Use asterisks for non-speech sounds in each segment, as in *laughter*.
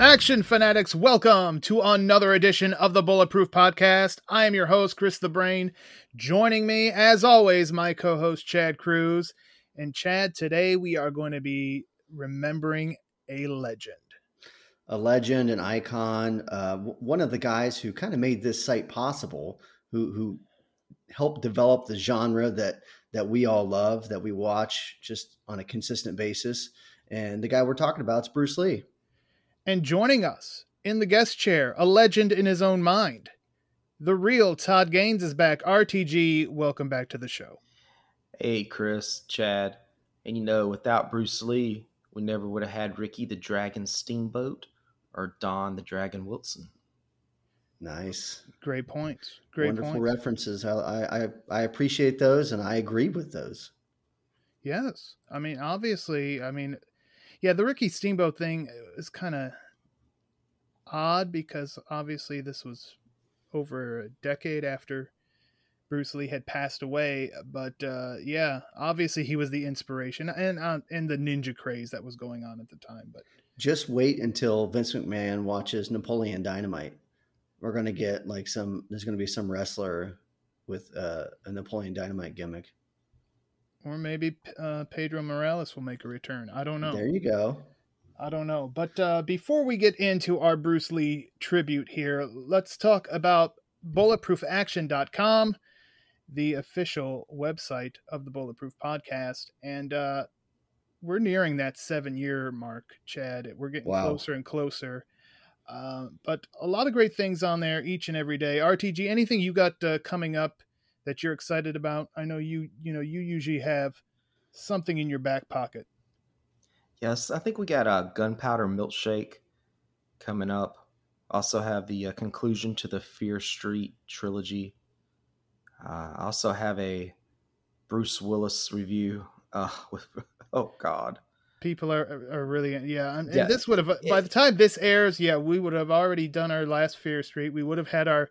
Action fanatics, welcome to another edition of the Bulletproof Podcast. I am your host, Chris the Brain. Joining me, as always, my co host, Chad Cruz. And Chad, today we are going to be remembering a legend. A legend, an icon, uh, one of the guys who kind of made this site possible, who, who helped develop the genre that, that we all love, that we watch just on a consistent basis. And the guy we're talking about is Bruce Lee. And joining us in the guest chair, a legend in his own mind, the real Todd Gaines is back. RTG, welcome back to the show. Hey, Chris, Chad. And you know, without Bruce Lee, we never would have had Ricky the Dragon Steamboat or Don the Dragon Wilson. Nice. Great points. Great Wonderful points. references. I, I, I appreciate those and I agree with those. Yes. I mean, obviously, I mean, yeah, the Ricky Steamboat thing is kind of odd because obviously this was over a decade after Bruce Lee had passed away. But uh, yeah, obviously he was the inspiration and uh, and the ninja craze that was going on at the time. But just wait until Vince McMahon watches Napoleon Dynamite. We're gonna get like some. There's gonna be some wrestler with uh, a Napoleon Dynamite gimmick. Or maybe uh, Pedro Morales will make a return. I don't know. There you go. I don't know. But uh, before we get into our Bruce Lee tribute here, let's talk about bulletproofaction.com, the official website of the Bulletproof Podcast. And uh, we're nearing that seven year mark, Chad. We're getting Wow. closer and closer. Uh, but a lot of great things on there each and every day. RTG, anything you got uh, coming up that you're excited about? I know you, you know, you usually have something in your back pocket. Yes, I think we got a Gunpowder Milkshake coming up. Also have the uh, conclusion to the Fear Street trilogy. Uh, I also have a Bruce Willis review. Uh, *laughs* with oh God, people are are really yeah and, and this would have uh, by the time this airs yeah we would have already done our last fear street we would have had our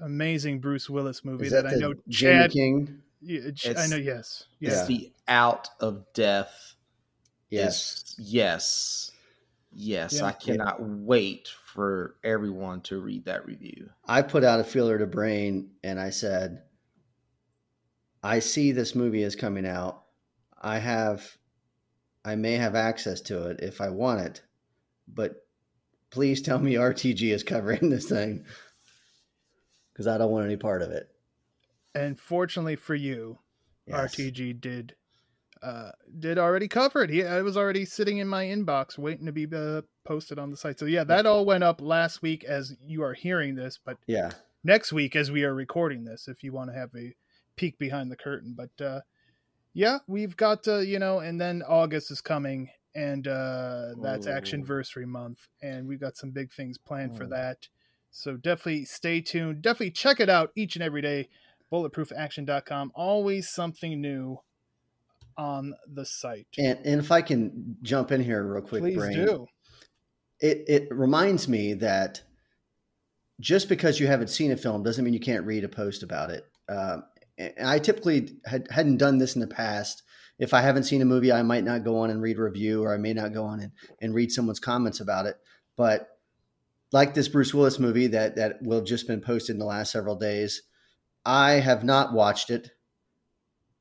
amazing bruce willis movie Is that, that, i know Jamie chad King? yeah, i know yes it's yes the Out of Death. Yes. is- yes, yes. Yeah. I cannot wait for everyone to read that review. I put out a feeler to Brain and I said, I see this movie is coming out. I have, I may have access to it if I want it, but please tell me *laughs* RTG is covering this thing because I don't want any part of it. and fortunately for you Yes. rtg did uh did already cover it he it was already sitting in my inbox waiting to be uh, posted on the site so yeah that all went up last week as you are hearing this but Yeah. next week as we are recording this if you want to have a peek behind the curtain but uh yeah we've got uh you know and then august is coming and uh that's Ooh. action versary month and we've got some big things planned for that. So definitely stay tuned. Definitely check it out each and every day. Bulletproofaction.com always something new on the site. And, and if I can jump in here real quick, please Brain, do. It, it reminds me that just because you haven't seen a film doesn't mean you can't read a post about it. Um, and I typically had, hadn't done this in the past. If I haven't seen a movie, I might not go on and read a review, or I may not go on and, and read someone's comments about it. But like this Bruce Willis movie that that will just been posted in the last several days, I have not watched it.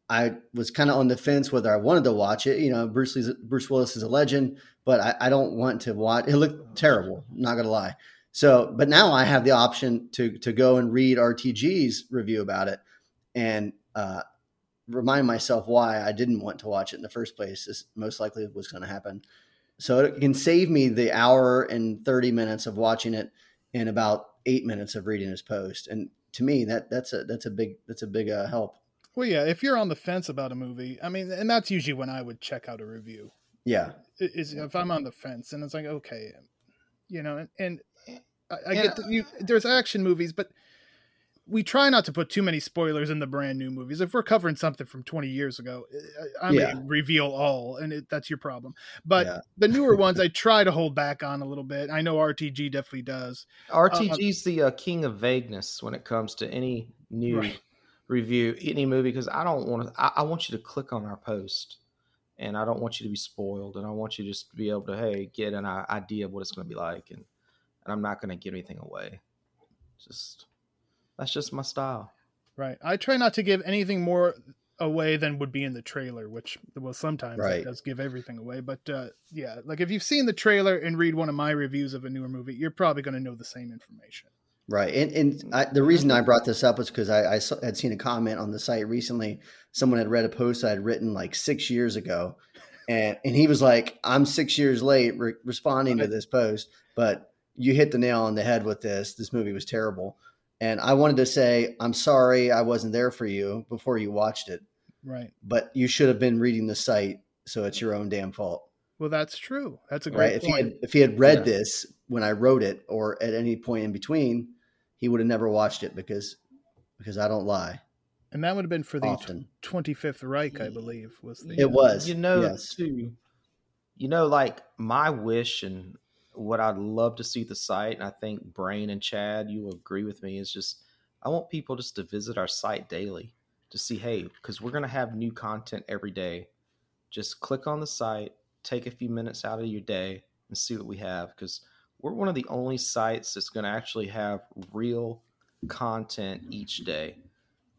I was kind of on the fence whether I wanted to watch it. You know, Bruce Lee's, Bruce Willis is a legend, but I, I don't want to watch. It looked terrible. Not gonna lie. So, but now I have the option to to go and read RTG's review about it and uh, remind myself why I didn't want to watch it in the first place. Is most likely was going to happen. So it can save me the hour and 30 minutes of watching it and about eight minutes of reading his post. And to me, that that's a that's a big that's a big uh, help. Well, yeah, if you're on the fence about a movie, I mean, and that's usually when I would check out a review. Yeah, is if I'm on the fence and it's like okay, you know, and, and I, I get that you there's action movies, but we try not to put too many spoilers in the brand new movies. If we're covering something from 20 years ago, I may yeah. reveal all, and it, that's your problem. But yeah. the newer ones, I *laughs* try to hold back on a little bit. I know RTG definitely does. RTG's uh, the uh, king of vagueness when it comes to any new right. review, any movie, because I don't want to. I, I, want you to click on our post, and I don't want you to be spoiled, and I want you just to be able to hey get an idea of what it's going to be like, and and I'm not going to give anything away. Just that's just my style. Right. I try not to give anything more away than would be in the trailer, which well sometimes right. it does give everything away. But uh, yeah, like if you've seen the trailer and read one of my reviews of a newer movie, you're probably going to know the same information. Right, and and I, the reason I brought this up was because I, I had seen a comment on the site recently. Someone had read a post I had written like six years ago, and and he was like, "I'm six years late re- responding to this post, but you hit the nail on the head with this. This movie was terrible." And I wanted to say, I'm sorry I wasn't there for you before you watched it. Right. But you should have been reading the site, so it's your own damn fault. Well, that's true. That's a great right? If he had if he had read yeah. this when I wrote it or at any point in between, he would have never watched it because because I don't lie. And that would have been for the Often. 25th Reich, I believe, was the It uh, was. You know, yes. too. You know, like my wish and what I'd love to see the site, and I think Brain and Chad, you will agree with me, is just I want people just to visit our site daily to see, hey, because we're going to have new content every day. Just click on the site, take a few minutes out of your day, and see what we have. Because we're one of the only sites that's going to actually have real content each day.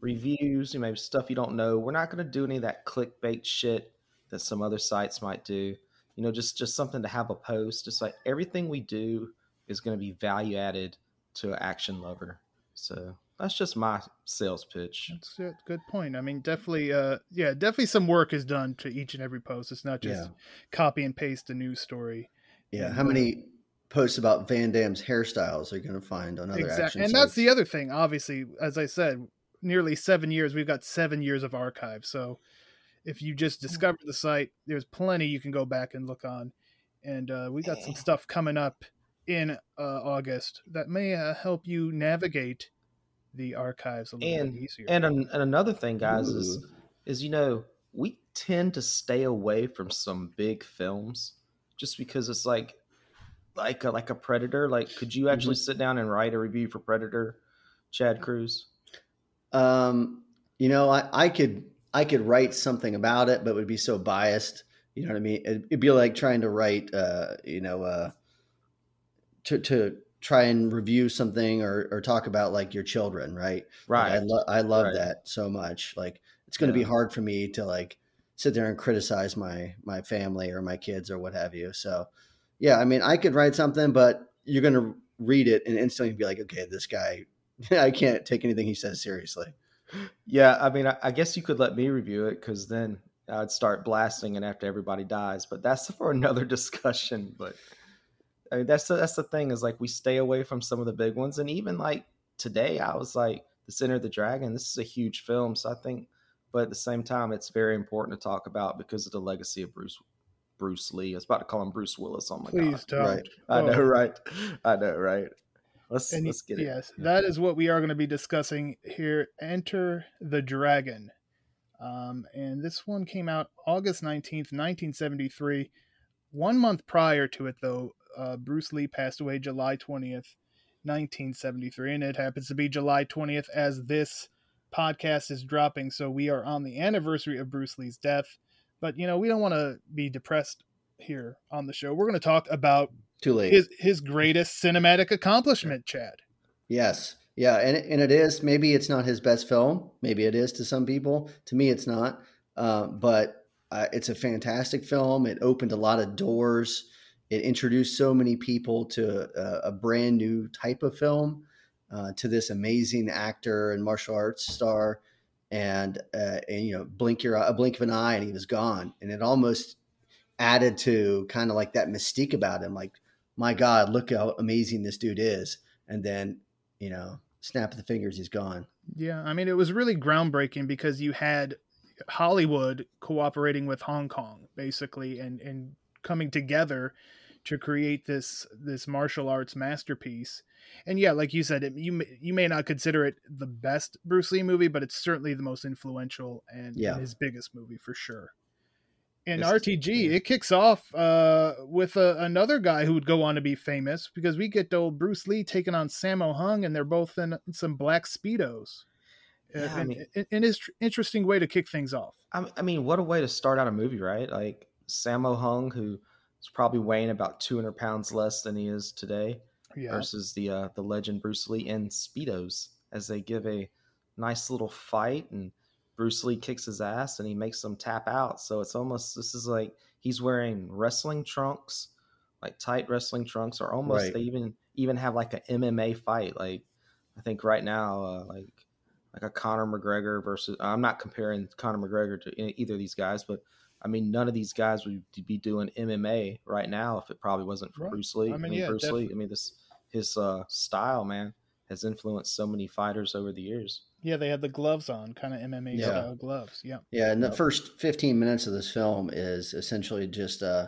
Reviews, you know, maybe stuff you don't know. We're not going to do any of that clickbait shit that some other sites might do you know, just just something to have a post. It's like everything we do is going to be value added to an action lover. So that's just my sales pitch. That's a good point. I mean, definitely, uh, yeah, definitely some work is done to each and every post. It's not just yeah. copy and paste a news story. Yeah. How many posts about Van Damme's hairstyles are you going to find on other exactly. And sites? that's the other thing. Obviously, as I said, nearly seven years. We've got seven years of archive. So if you just mm-hmm. discover the site, there's plenty you can go back and look on. And uh, we got some stuff coming up in uh, August that may uh, help you navigate the archives a little and, bit easier. And, an, and another thing, guys, Ooh. is is you know we tend to stay away from some big films just because it's like like a, like a Predator. Like, could you actually mm-hmm. sit down and write a review for Predator, Chad Cruz? Um, you know, I, I could I could write something about it, but it would be so biased. You know what I mean? It'd, be like trying to write, uh, you know, uh, to to try and review something or or talk about like your children, right? Right. Like I, lo- I love right. that so much. Like it's going to yeah. be hard for me to like sit there and criticize my my family or my kids or what have you. So, yeah, I mean, I could write something, but you're going to read it and instantly be like, okay, this guy, *laughs* I can't take anything he says seriously yeah, I mean, I, I, guess you could let me review it because then I'd start blasting it after everybody dies. But that's *laughs* for another discussion. But I mean, that's the, that's the thing is like we stay away from some of the big ones, and even like today, I was like, "The Center of the Dragon." This is a huge film, so I think. But at the same time, it's very important to talk about because of the legacy of Bruce Bruce Lee. I was about to call him Bruce Willis. Oh my Please god! Don't. Oh. Right? I know, right? I know, right? Let's and let's get it. Yes, that is what we are going to be discussing here. Enter the Dragon. Um, and this one came out August 19th, 1973. One month prior to it, though, uh, Bruce Lee passed away July 20th, 1973. And it happens to be July 20th as this podcast is dropping. So we are on the anniversary of Bruce Lee's death. But, you know, we don't want to be depressed here on the show. We're going to talk about too late. His his greatest cinematic accomplishment, Chad. Yes. Yeah, and and it is. Maybe it's not his best film. Maybe it is to some people. To me, it's not. Uh, but uh, it's a fantastic film. It opened a lot of doors. It introduced so many people to a, a brand new type of film, uh, to this amazing actor and martial arts star, and uh, and you know, blink your a blink of an eye, and he was gone. And it almost added to kind of like that mystique about him. Like, my God, look how amazing this dude is. And then, you know, snap of the fingers, he's gone. Yeah, I mean, it was really groundbreaking because you had Hollywood cooperating with Hong Kong, basically, and and coming together to create this this martial arts masterpiece. And yeah, like you said, it, you you may not consider it the best Bruce Lee movie, but it's certainly the most influential and, Yeah. and his biggest movie for sure. This is- RTG, it kicks off uh, with another guy who would go on to be famous because we get old Bruce Lee taking on Sammo Hung, and they're both in some black speedos. Uh, Yeah, I mean- his tr- interesting way to kick things off. I, I mean, what a way to start out a movie, right? Like Sammo Hung, who is probably weighing about 200 pounds less than he is today, Yeah, versus the uh, the legend Bruce Lee in speedos, as they give a nice little fight, and Bruce Lee kicks his ass, and he makes them tap out. So it's almost this is like he's wearing wrestling trunks, like tight wrestling trunks, or almost Right. they even even have like an MMA fight. Like I think right now, uh, like like a Conor McGregor versus. I'm not comparing Conor McGregor to either of these guys, but I mean, none of these guys would be doing MMA right now if it probably wasn't for Right. Bruce Lee. I mean, yeah, Bruce Lee. I mean, this his uh, style, man, has influenced so many fighters over the years. Yeah, they had the gloves on, kind of MMA Yeah. style gloves. Yeah, Yeah, and the first 15 minutes of this film is essentially just uh,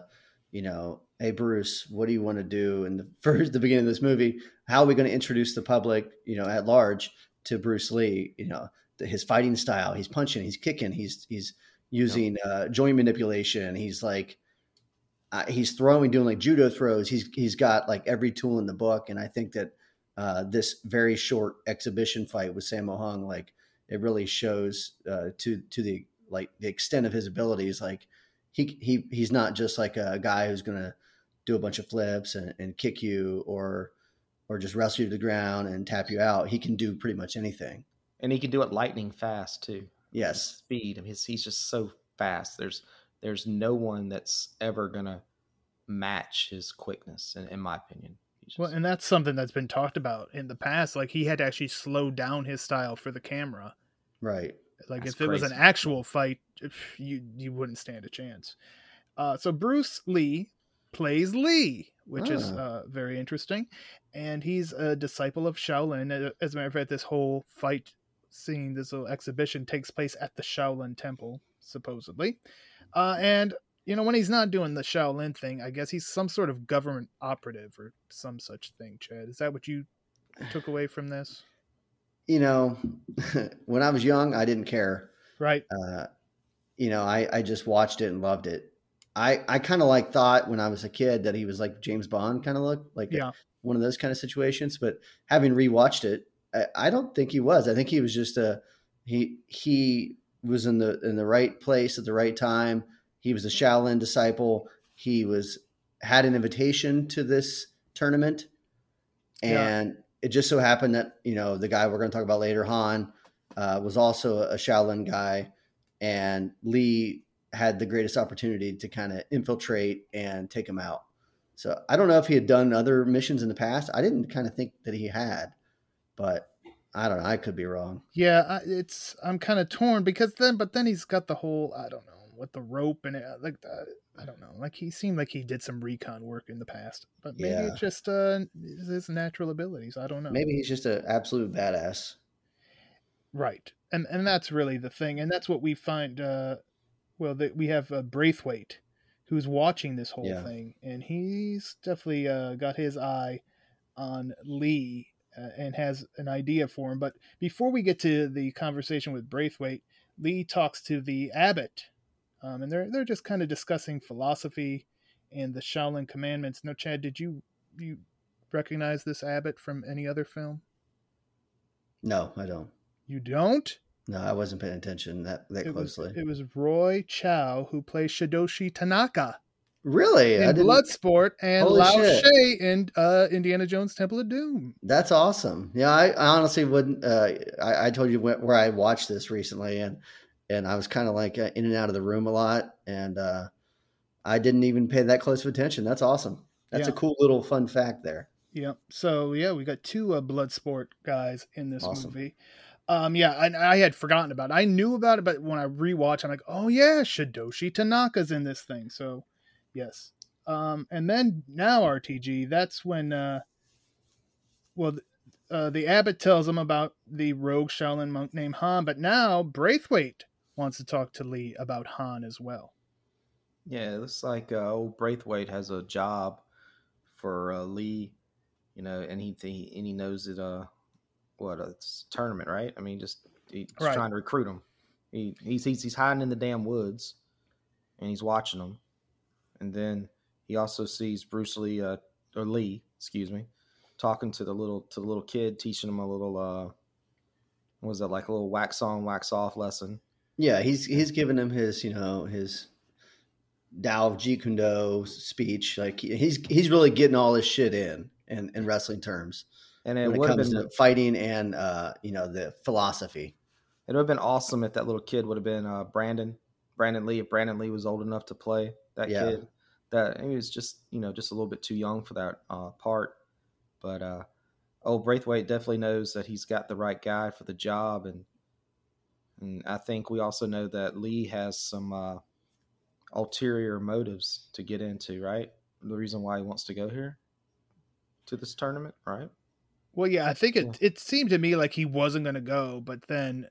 you know, hey Bruce, what do you want to do in the *laughs* first the beginning of this movie? How are we going to introduce the public, you know, at large to Bruce Lee, you know, the, his fighting style, he's punching, he's kicking, he's he's using uh joint manipulation, he's like uh, he's throwing doing like judo throws. He's he's got like every tool in the book and I think that uh, this very short exhibition fight with Sammo Hung, like it really shows uh, to to the like the extent of his abilities. Like he he he's not just like a guy who's gonna do a bunch of flips and, and kick you or or just wrestle you to the ground and tap you out. He can do pretty much anything. And he can do it lightning fast too. Yes. speed. I mean, he's, he's just so fast. There's there's no one that's ever gonna match his quickness, in, in my opinion. Just- well, and that's something that's been talked about in the past. Like he had to actually slow down his style for the camera. Right. Like That's if it was an actual fight, you you wouldn't stand a chance. Uh, so Bruce Lee plays Lee, which is Ah. uh, very interesting, and he's a disciple of Shaolin. Uh, As a matter of fact, this whole fight scene, this little exhibition, takes place at the Shaolin Temple, supposedly. Uh, and you know, when he's not doing the Shaolin thing, I guess he's some sort of government operative or some such thing. Chad, is that what you took away from this? You know, *laughs* when I was young, I didn't care. Right. uh, you know, I, I just watched it and loved it. I, I kind of like thought when I was a kid that he was like James Bond kind of look like Yeah. one of those kind of situations. But having rewatched it, I, I don't think he was. I think he was just a he he was in the in the right place at the right time. He was a Shaolin disciple. He was had an invitation to this tournament, Yeah. and it just so happened that you know the guy we're going to talk about later, Han, uh, was also a Shaolin guy, and Lee had the greatest opportunity to kind of infiltrate and take him out. So I don't know if he had done other missions in the past. I didn't kind of think that he had, but I don't know. I could be wrong. Yeah, it's I'm kind of torn because then, but then he's got the whole I don't know with the rope and it, like the, I don't know, like he seemed like he did some recon work in the past, but maybe Yeah. it's just uh his natural abilities. I don't know. Maybe he's just an absolute badass. right, and and that's really the thing, and that's what we find. uh Well, that we have uh, Braithwaite, who's watching this whole Yeah. thing, and he's definitely uh, got his eye on Lee uh, and has an idea for him. But before we get to the conversation with Braithwaite, Lee talks to the abbot, um, and they're they're just kind of discussing philosophy and the Shaolin commandments. Now, Chad, did you you recognize this abbot from any other film? No, I don't. You don't. No, I wasn't paying attention that that It was, closely. it was Roy Chiao who plays Shidoshi Tanaka really? I in. Bloodsport and Holy Lao shit. She in uh, Indiana Jones Temple of Doom. That's awesome. Yeah, I, I honestly wouldn't. Uh, I, I told you where I watched this recently, and and I was kind of like uh, in and out of the room a lot, and uh, I didn't even pay that close of attention. That's awesome. That's Yeah. a cool little fun fact there. Yeah. So yeah, we got two uh, Bloodsport guys in this Awesome. movie. Um, yeah, I, I had forgotten about it. I knew about it, but when I rewatch, I'm like, oh yeah, Shidoshi Tanaka's in this thing. So Yes. Um, and then now RTG, that's when, uh, well, uh, the abbot tells him about the rogue Shaolin monk named Han, but now Braithwaite wants to talk to Lee about Han as well. Yeah, it looks like uh, old Braithwaite has a job for uh, Lee, you know, and he, he and he knows that uh, what it's a tournament, right? I mean, just he's Right. trying to recruit him. He he's, he's he's hiding in the damn woods, and he's watching them, and then he also sees Bruce Lee uh, or Lee, excuse me, talking to the little to the little kid, teaching him a little uh, what was that like a little wax on wax off lesson. Yeah, he's he's giving him his you know his Tao of Jeet Kune Do speech. Like he's he's really getting all his shit in in, in wrestling terms And it when it would have comes been to fighting and uh, you know the philosophy. It would have been awesome if that little kid would have been uh, Brandon, Brandon Lee. If Brandon Lee was old enough to play that Yeah. kid, that he was just you know just a little bit too young for that uh, part. But uh, old Braithwaite definitely knows that he's got the right guy for the job, and and I think we also know that Lee has some uh, ulterior motives to get into. Right, the reason why he wants to go here to this tournament, right? Well, yeah, I think it Yeah. it seemed to me like he wasn't going to go, but then,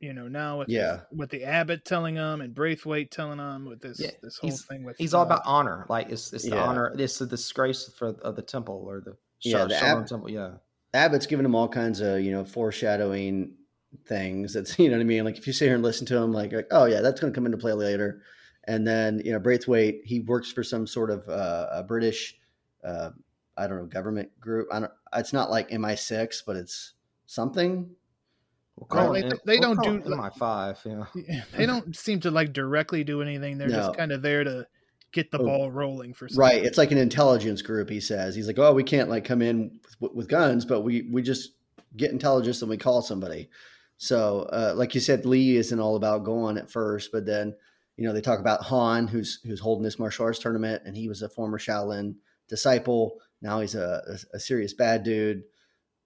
you know, now with Yeah. with the abbot telling him and Braithwaite telling him with this Yeah, this whole he's- thing with He's all uh, about honor. Like it's it's the honor. It's the disgrace for of the temple or the Yeah, yeah, the Shaolin ab- temple. Yeah, abbot's giving him all kinds of you know foreshadowing things. That's *laughs* you know what I mean. Like if you sit here and listen to him, like, like oh yeah, that's going to come into play later. And then you know Braithwaite, he works for some sort of uh, a British, uh, I don't know, government group. I don't. It's not like MI6, but it's something. we'll Well, call they- it, they we'll don't call do, it MI five. Yeah, *laughs* *laughs* they don't seem to like directly do anything. They're No. just kind of there to get the Oh. ball rolling for something. Right. It's like an intelligence group. He says he's like, oh, we can't like come in with, with guns, but we we just get intelligence and we call somebody. So, uh, like you said, Lee isn't all about going at first, but then you know they talk about Han, who's who's holding this martial arts tournament, and he was a former Shaolin disciple. Now he's a, a, a serious bad dude,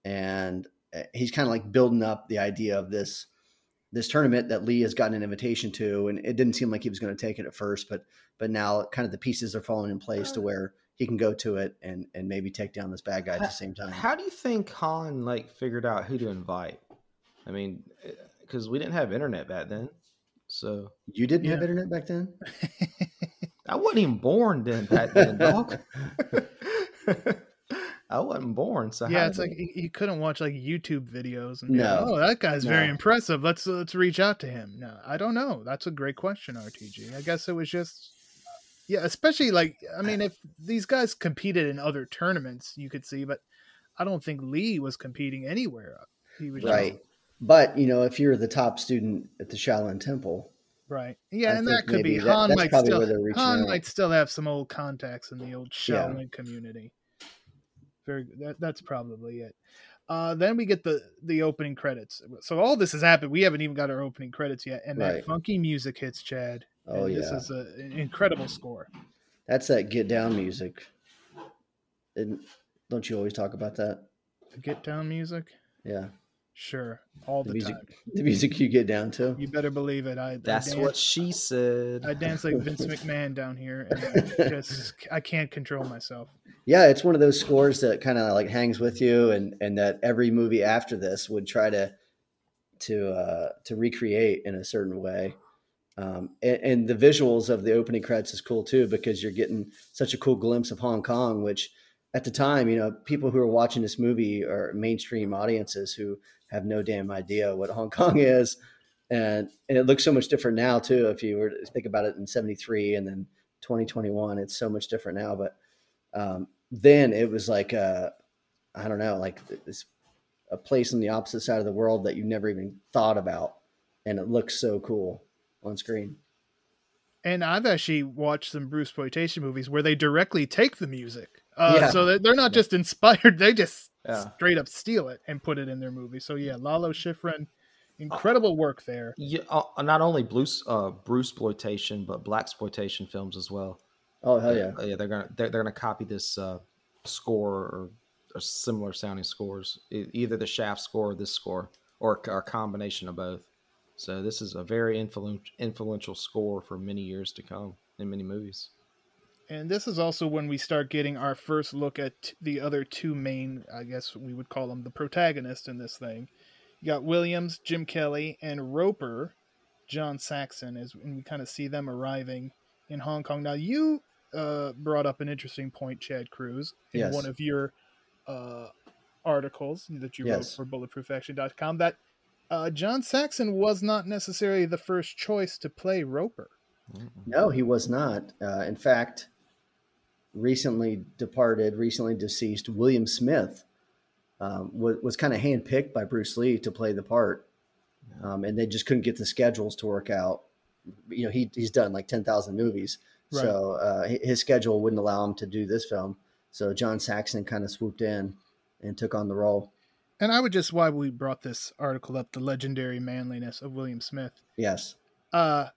and uh, he's kind of like building up the idea of this this tournament that Lee has gotten an invitation to, and it didn't seem like he was going to take it at first, but but now kind of the pieces are falling in place to where he can go to it and and maybe take down this bad guy at the same time. How do you think Han like figured out who to invite? I mean, uh, because we didn't have internet back then, so You didn't have internet back then? *laughs* I wasn't even born then. Back then, dog. *laughs* I wasn't born, so yeah, it's like they- you you couldn't watch like YouTube videos and be like, No. oh, that guy's very impressive. Let's let's reach out to him. No, I don't know. That's a great question, RTG. I guess it was just yeah, especially like I mean, if these guys competed in other tournaments, you could see, but I don't think Lee was competing anywhere. He was just- Right. But you know, if you're the top student at the Shaolin Temple, right. Yeah, I and that could be that- Han might still where they're reaching Han out. might still have some old contacts in the old Yeah. Shaolin community. Very that, that's probably it. Uh, then we get the the opening credits. So all this has happened. We haven't even got our opening credits yet, and that funky music hits Chad. oh yeah, this is a, an incredible score. that's that get down music. And don't you always talk about that? The get down music, Yeah, sure, all the, the, music, time. *laughs* the music you get down to. You better believe it. I That's I what she said. I dance like *laughs* Vince McMahon down here, and I *laughs* just I can't control myself. Yeah, it's one of those scores that kind of like hangs with you, and and that every movie after this would try to to uh, to recreate in a certain way. Um, and, and the visuals of the opening credits is cool too because you're getting such a cool glimpse of Hong Kong, which at the time, you know, people who are watching this movie are mainstream audiences who have no damn idea what Hong Kong *laughs* is, and and it looks so much different now too. If you were to think about it in '73 and then 2021, it's so much different now. But um, then it was like uh, I don't know, like this a place on the opposite side of the world that you never even thought about, and it looks so cool on screen. And I've actually watched some Bruce exploitation movies where they directly take the music, uh, Yeah. so they're not just inspired; *laughs* they just Yeah. straight up steal it and put it in their movie. So yeah, Lalo Schifrin, incredible work there. Yeah, uh, not only Bruce uh, Bruce exploitation, but black exploitation films as well. Oh hell yeah! Uh, yeah, they're gonna they're, they're gonna copy this uh, score or, or similar sounding scores, either the Shaft score or this score, or, or a combination of both. So this is a very influ- influential score for many years to come in many movies. And this is also when we start getting our first look at the other two main, I guess we would call them the protagonists in this thing. You got Williams, Jim Kelly, and Roper, John Saxon, as and we kind of see them arriving in Hong Kong. Now, you uh, brought up an interesting point, Chad Cruz, in Yes. one of your uh, articles that you Yes. wrote for BulletProofAction.com that uh, John Saxon was not necessarily the first choice to play Roper. No, he was not. Uh, in fact, recently departed, recently deceased William Smith um, was, was kind of handpicked by Bruce Lee to play the part, um, and they just couldn't get the schedules to work out. You know, he he's done like ten thousand movies, so uh, his schedule wouldn't allow him to do this film. So John Saxon kind of swooped in and took on the role. And I would just why we brought this article up, the legendary manliness of William Smith. Yes, Uh,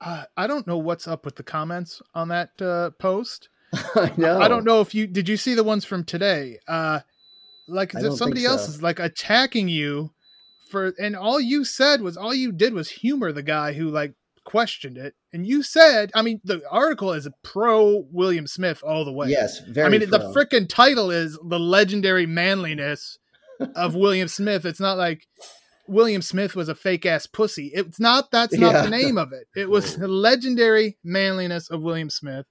I, I don't know what's up with the comments on that uh, post. *laughs* I know. I don't know if you did you see the ones from today. Uh, like I don't if somebody else is like attacking you for, and all you said was all you did was humor the guy who like questioned it, and you said, I mean, the article is pro William Smith all the way. Yes, very. I mean, the pro. frickin' title is the legendary manliness of *laughs* William Smith. It's not like William Smith was a fake ass pussy. It's not. That's not Yeah. the name of it. It was *laughs* the legendary manliness of William Smith.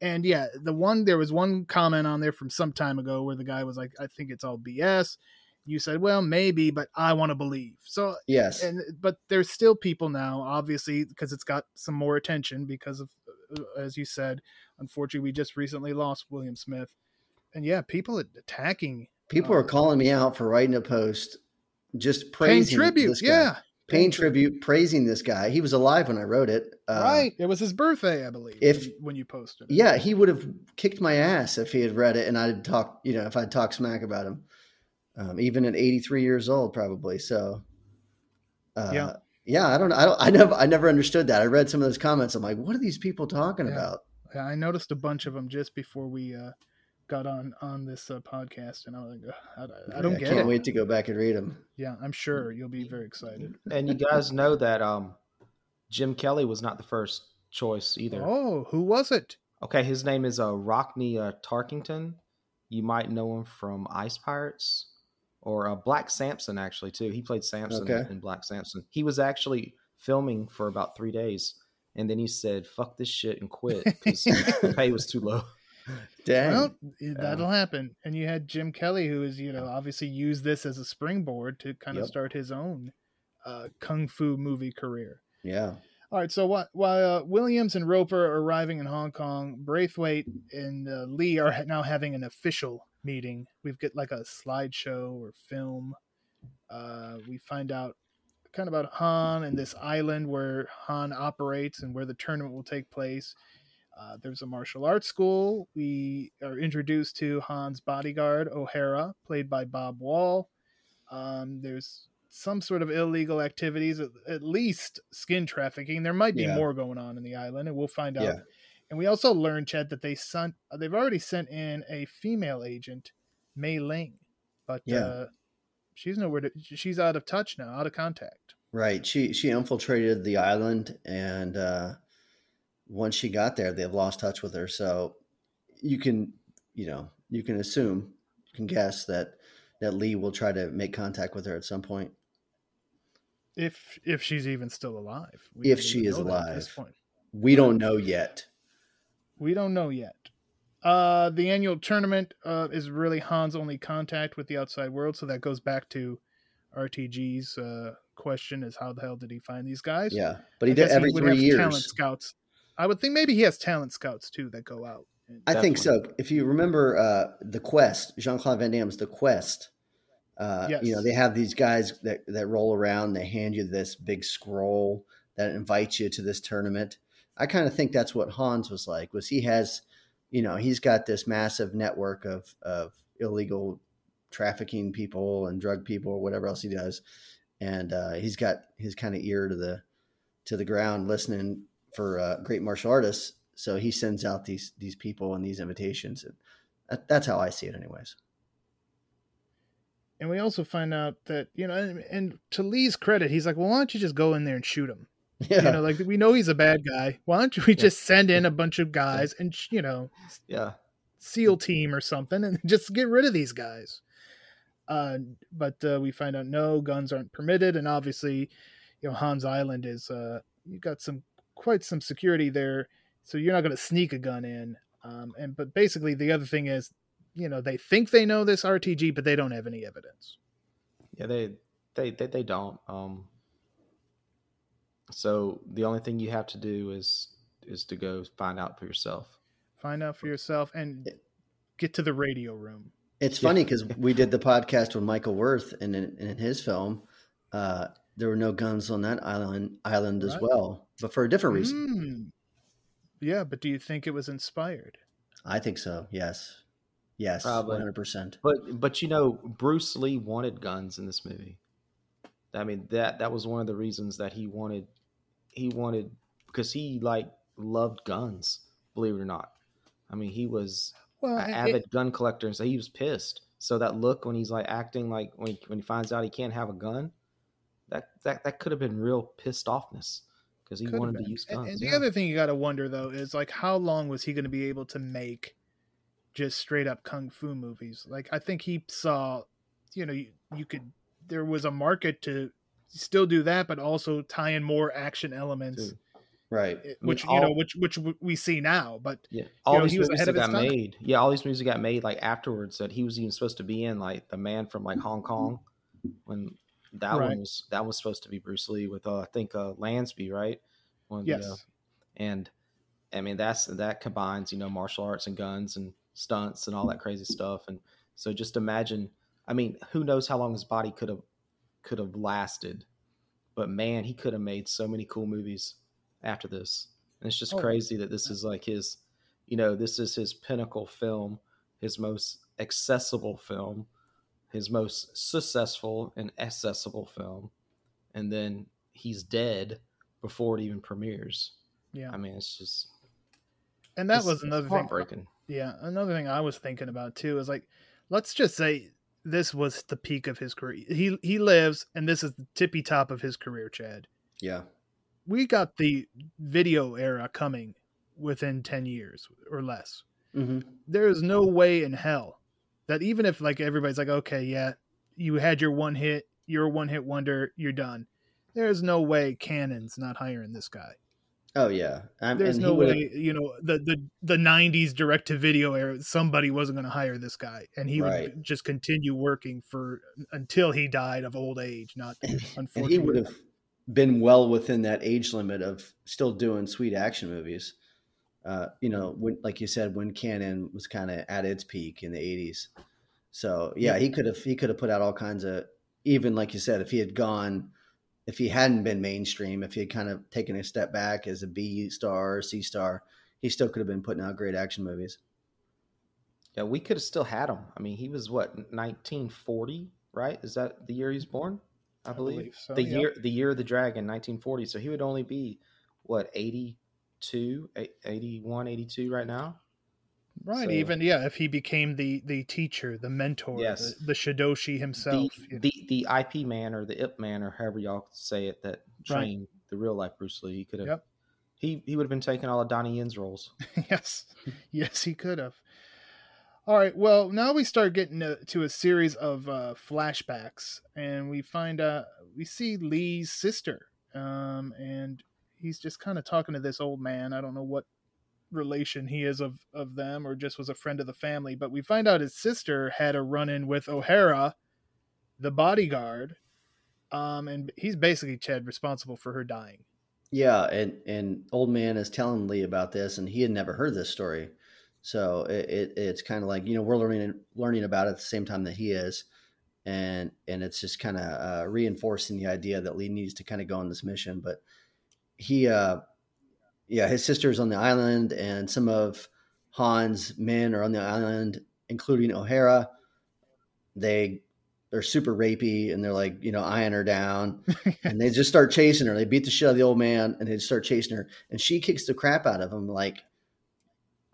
And yeah, the one there was one comment on there from some time ago where the guy was like, "I think it's all BS." You said, "Well, maybe, but I want to believe." So Yes, and but there's still people now obviously because it's got some more attention because of uh, as you said unfortunately we just recently lost william smith and yeah people attacking people uh, are calling me out for writing a post, just paying praising tribute yeah paying tribute, praising this guy. He was alive when I wrote it. Uh, right it was his birthday i believe if- when, you posted it. Yeah, he would have kicked my ass if he had read it and I'd talk, you know, if I'd talk smack about him. Um, even at 83 years old, probably. So, uh, Yeah. yeah, I don't know. I, don't, I never, I never understood that. I read some of those comments. I'm like, what are these people talking Yeah. about? Yeah, i noticed a bunch of them just before we uh got on on this uh, podcast and i was like "Ugh, i, I don't I get can't it wait to go back and read them. yeah i'm sure you'll be very excited And you guys know that um, Jim Kelly was not the first choice either. oh who was it Okay, his name is uh, Rockne uh, Tarkington. You might know him from Ice Pirates or uh, Black Samson, actually, too. He played Samson Okay. in Black Samson. He was actually filming for about three days, and then he said, fuck this shit and quit because *laughs* the pay was too low. Dang. Well, that'll happen. And you had Jim Kelly, who is, you know, obviously used this as a springboard to kind of start his own uh, kung fu movie career. yeah. All right, so while, while uh, Williams and Roper are arriving in Hong Kong, Braithwaite and uh, Lee are now having an official meeting. We've got like a slideshow or film. Uh, we find out kind of about Han and this island where Han operates and where the tournament will take place. Uh, there's a martial arts school. We are introduced to Han's bodyguard, O'Hara, played by Bob Wall. Um, there's some sort of illegal activities, at, at least skin trafficking. There might be Yeah. more going on in the island, and we'll find out. Yeah. And we also learned, Chad, that they sent they've already sent in a female agent, Mei Ling, but Yeah. uh, she's nowhere to. She's out of touch now, out of contact. Right. She she infiltrated the island, and uh, once she got there, they've lost touch with her. So you can, you know, you can assume, you can guess that that Lee will try to make contact with her at some point. If if she's even still alive, We If she is know at this alive. point. We don't know yet. We don't know yet. Uh, the annual tournament uh, is really Han's only contact with the outside world, so that goes back to RTG's uh, question: is how the hell did he find these guys? Yeah, but he I did every would three years. Talent scouts. I would think maybe he has talent scouts too that go out. I think so. If you remember uh, the Quest, Jean Claude Van Damme's The Quest. Uh, You know they have these guys that that roll around. They hand you this big scroll that invites you to this tournament. I kind of think that's what Han's was like. Was he has, you know, he's got this massive network of of illegal trafficking people and drug people or whatever else he does, and uh, he's got his kind of ear to the to the ground listening for uh, great martial artists. So he sends out these these people and these invitations, and that, that's how I see it, anyways. And we also find out that you know, and, and to Lee's credit, he's like, "Well, why don't you just go in there and shoot him?" Yeah. *laughs* You know, like we know he's a bad guy. Why don't we just send in a bunch of *laughs* guys and you know, Yeah. SEAL team or something, and *laughs* just get rid of these guys? Uh, but uh, we find out no guns aren't permitted, and obviously, you know, Han's Island is uh, you got some quite some security there, so you're not going to sneak a gun in. Um, and but basically, the other thing is, you know, they think they know this RTG, but they don't have any evidence. Yeah, they they they, they don't. Um so the only thing you have to do is is to go find out for yourself. Find out for yourself and get to the radio room. It's funny because we did the podcast with Michael Worth, and in, in his film, uh, there were no guns on that island island as well, but for a different reason. Mm. Yeah, but do you think it was inspired? I think so. Yes, yes, Probably. one hundred percent. But but you know, Bruce Lee wanted guns in this movie. I mean that that was one of the reasons that he wanted he wanted because he like loved guns, believe it or not. I mean, he was Well, an it- avid gun collector, and so he was pissed. So that look when he's like acting like when he, when he finds out he can't have a gun, that that that could have been real pissed offness because he Could wanted to use guns. And, the yeah. other thing you got to wonder though is like how long was he going to be able to make just straight up kung fu movies? Like I think he saw, you know, you, you could there was a market to still do that, but also tie in more action elements, Dude. Right. Eh, it- mean, which you know, which which we see now. But Yeah, all know, these movies that got time. made. Yeah, all these movies that got made like afterwards that he was even supposed to be in, like the man from like Hong Kong, when that Right. one was that was supposed to be Bruce Lee with uh, I think uh, Lazenby, right? Of the, yes, uh, and I mean that's that combines you know martial arts and guns and stunts and all that crazy stuff, and so just imagine. I mean, who knows how long his body could have could have lasted, but man, he could have made so many cool movies after this. And it's just Oh. crazy that this is like his, you know, this is his pinnacle film, his most accessible film, his most successful and accessible film, and then he's dead before it even premieres. yeah, I mean, it's just and that was another thing. heartbreaking. Yeah, another thing I was thinking about too is like, let's just say this was the peak of his career. He he lives, and this is the tippy top of his career, Chad. Yeah. We got the video era coming within ten years or less. hmm There is no way in hell that even if like everybody's like, okay, yeah, you had your one hit, you're a one hit wonder, you're done. There is no way Cannon's not hiring this guy. Oh yeah. Um, There's no way, you know, the the the '90s direct to video era. Somebody wasn't going to hire this guy, and he Right. would just continue working for until he died of old age. Not and he would have been well within that age limit of still doing sweet action movies. Uh, you know, when like you said, when Cannon was kind of at its peak in the '80s. So yeah, he could have he could have put out all kinds of even like you said, if he had gone, if he hadn't been mainstream, if he had kind of taken a step back as a B star or C star, he still could have been putting out great action movies. Yeah, we could have still had him. I mean, he was what 1940, right? Is that the year he's born? I believe, so, the yep. year the year of the dragon 1940 so he would only be what 82 81 82 right now right. so- even yeah, if he became the the teacher, the mentor, Yes. the, the Shidoshi the, himself. know. the the ip man or the ip man or however y'all say it that Right. trained the real life bruce lee he could have Yep. he he would have been taking all of donnie yen's roles *laughs* yes, yes, he could have. All right. Well, now we start getting to, to a series of uh, flashbacks, and we find uh, we see Lee's sister, um, and he's just kind of talking to this old man. I don't know what relation he is of of them, or just was a friend of the family. But we find out his sister had a run in with O'Hara, the bodyguard, um, and he's basically Chad responsible for her dying. Yeah, and and old man is telling Lee about this, and he had never heard this story, so it, it it's kind of like you know we're learning learning about it at the same time that he is, and and it's just kind of uh, reinforcing the idea that Lee needs to kind of go on this mission. But he, uh, yeah, his sister's on the island, and some of Han's men are on the island, including O'Hara. They they're super rapey, and they're like you know eyeing her down *laughs* and they just start chasing her. They beat the shit out of the old man, and they start chasing her, and she kicks the crap out of him like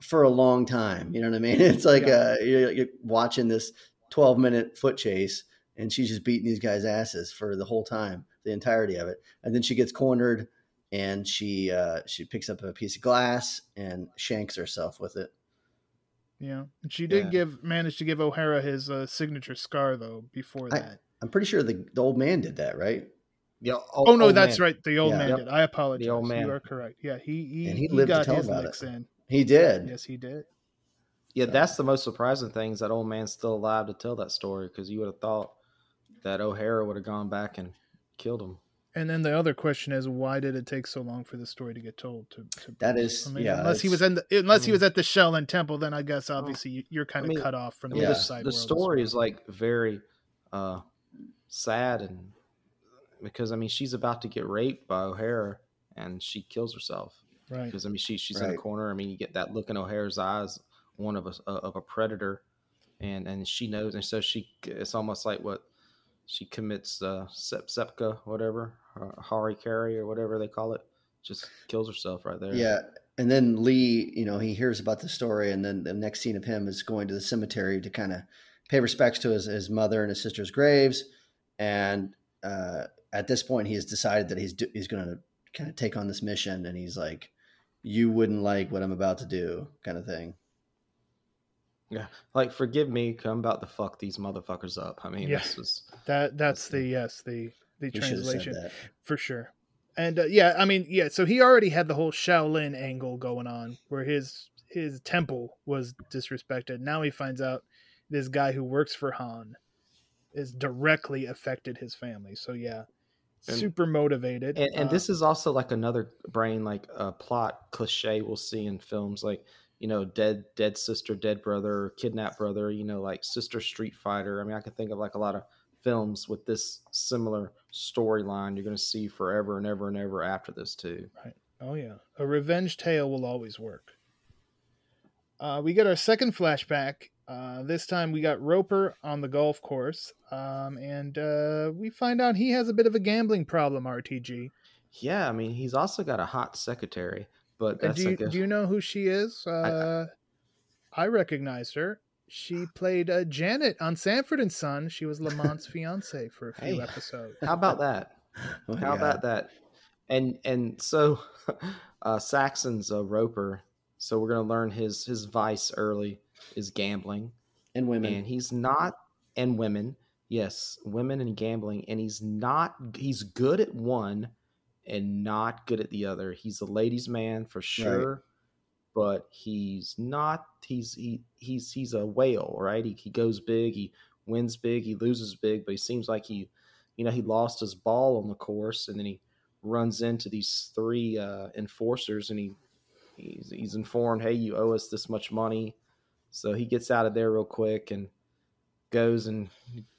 for a long time. You know what I mean? *laughs* It's like Yeah. uh, you're, you're watching this 12 minute foot chase, and she's just beating these guys' asses for the whole time, the entirety of it, and then she gets cornered, and she uh, she picks up a piece of glass and shanks herself with it. Yeah, and she did Yeah. give manage to give O'Hara his uh, signature scar though. Before that, I'm pretty sure the, the old man did that, right? Yeah. oh, no, that's right. The old Yeah. man Yep. did. I apologize. The old man. You are correct. Yeah, he he, And he he lived to got tell his about licks it. in. He did. Yes, he did. Yeah, that's the most surprising thing is that old man's still alive to tell that story because you would have thought that O'Hara would have gone back and killed him. And then the other question is, why did it take so long for the story to get told? To, to That Bruce? is- I mean, yeah, unless he was in, the, unless he Mm. was at the Shaolin Temple, then I guess obviously you- you're kind of mean- cut off from I the Yeah. other side. the world story well. is like very uh, sad and because I mean she's about to get raped by O'Hara and she kills herself right. because I mean she she's in a corner. I mean you get that look in O'Hara's eyes, one of a of a predator, and and she knows, and so she it's almost like what she commits uh, sep, sepka whatever uh, hari kari or whatever they call it, just kills herself right there. Yeah. And then Lee, you know, he hears about the story, and then the next scene of him is going to the cemetery to kind of pay respects to his, his mother and his sister's graves. And uh, at this point, he has decided that he's he's going to kind of take on this mission, and he's like, "You wouldn't like what I'm about to do," kind of thing. Yeah. Like forgive me, I'm about to fuck these motherfuckers up. I mean, Yeah. was That that's the yes the the He should said translation for sure. And uh, yeah, I mean yeah, so he already had the whole Shaolin angle going on, where his his temple was disrespected. Now he finds out this guy who works for Han is directly affected his family. So yeah, And- super motivated. and, and this is also like another brain like uh, plot cliche we'll see in films like you know dead dead sister dead brother kidnapped brother you know like sister street fighter i mean i can think of like a lot of films with this similar storyline you're going to see forever and ever and ever after this too Right. Oh yeah, a revenge tale will always work. Uh, we get our second flashback. Uh, this time we got Roper on the golf course, um, and uh, we find out he has a bit of a gambling problem. RTG. yeah i mean he's also got a hot secretary but Uh, that's do you like a, do you know who she is? Uh, I, recognize her. She played uh, Janet on Sanford and Son. She was Lamont's *laughs* fiance for a few Hey. episodes. how about that *laughs* Oh How God. about that? And and so *laughs* uh Saxon's a roper, so we're gonna learn his his vice early is gambling. And women. And he's not and women, yes, women and gambling, and he's not he's good at one and not good at the other. He's a ladies' man for sure, but he's not he's he he's he's a whale, right? He he goes big, he wins big, he loses big, but he seems like he you know, he lost his ball on the course and then he runs into these three uh, enforcers and he he's, he's informed, hey, you owe us this much money. So he gets out of there real quick and goes and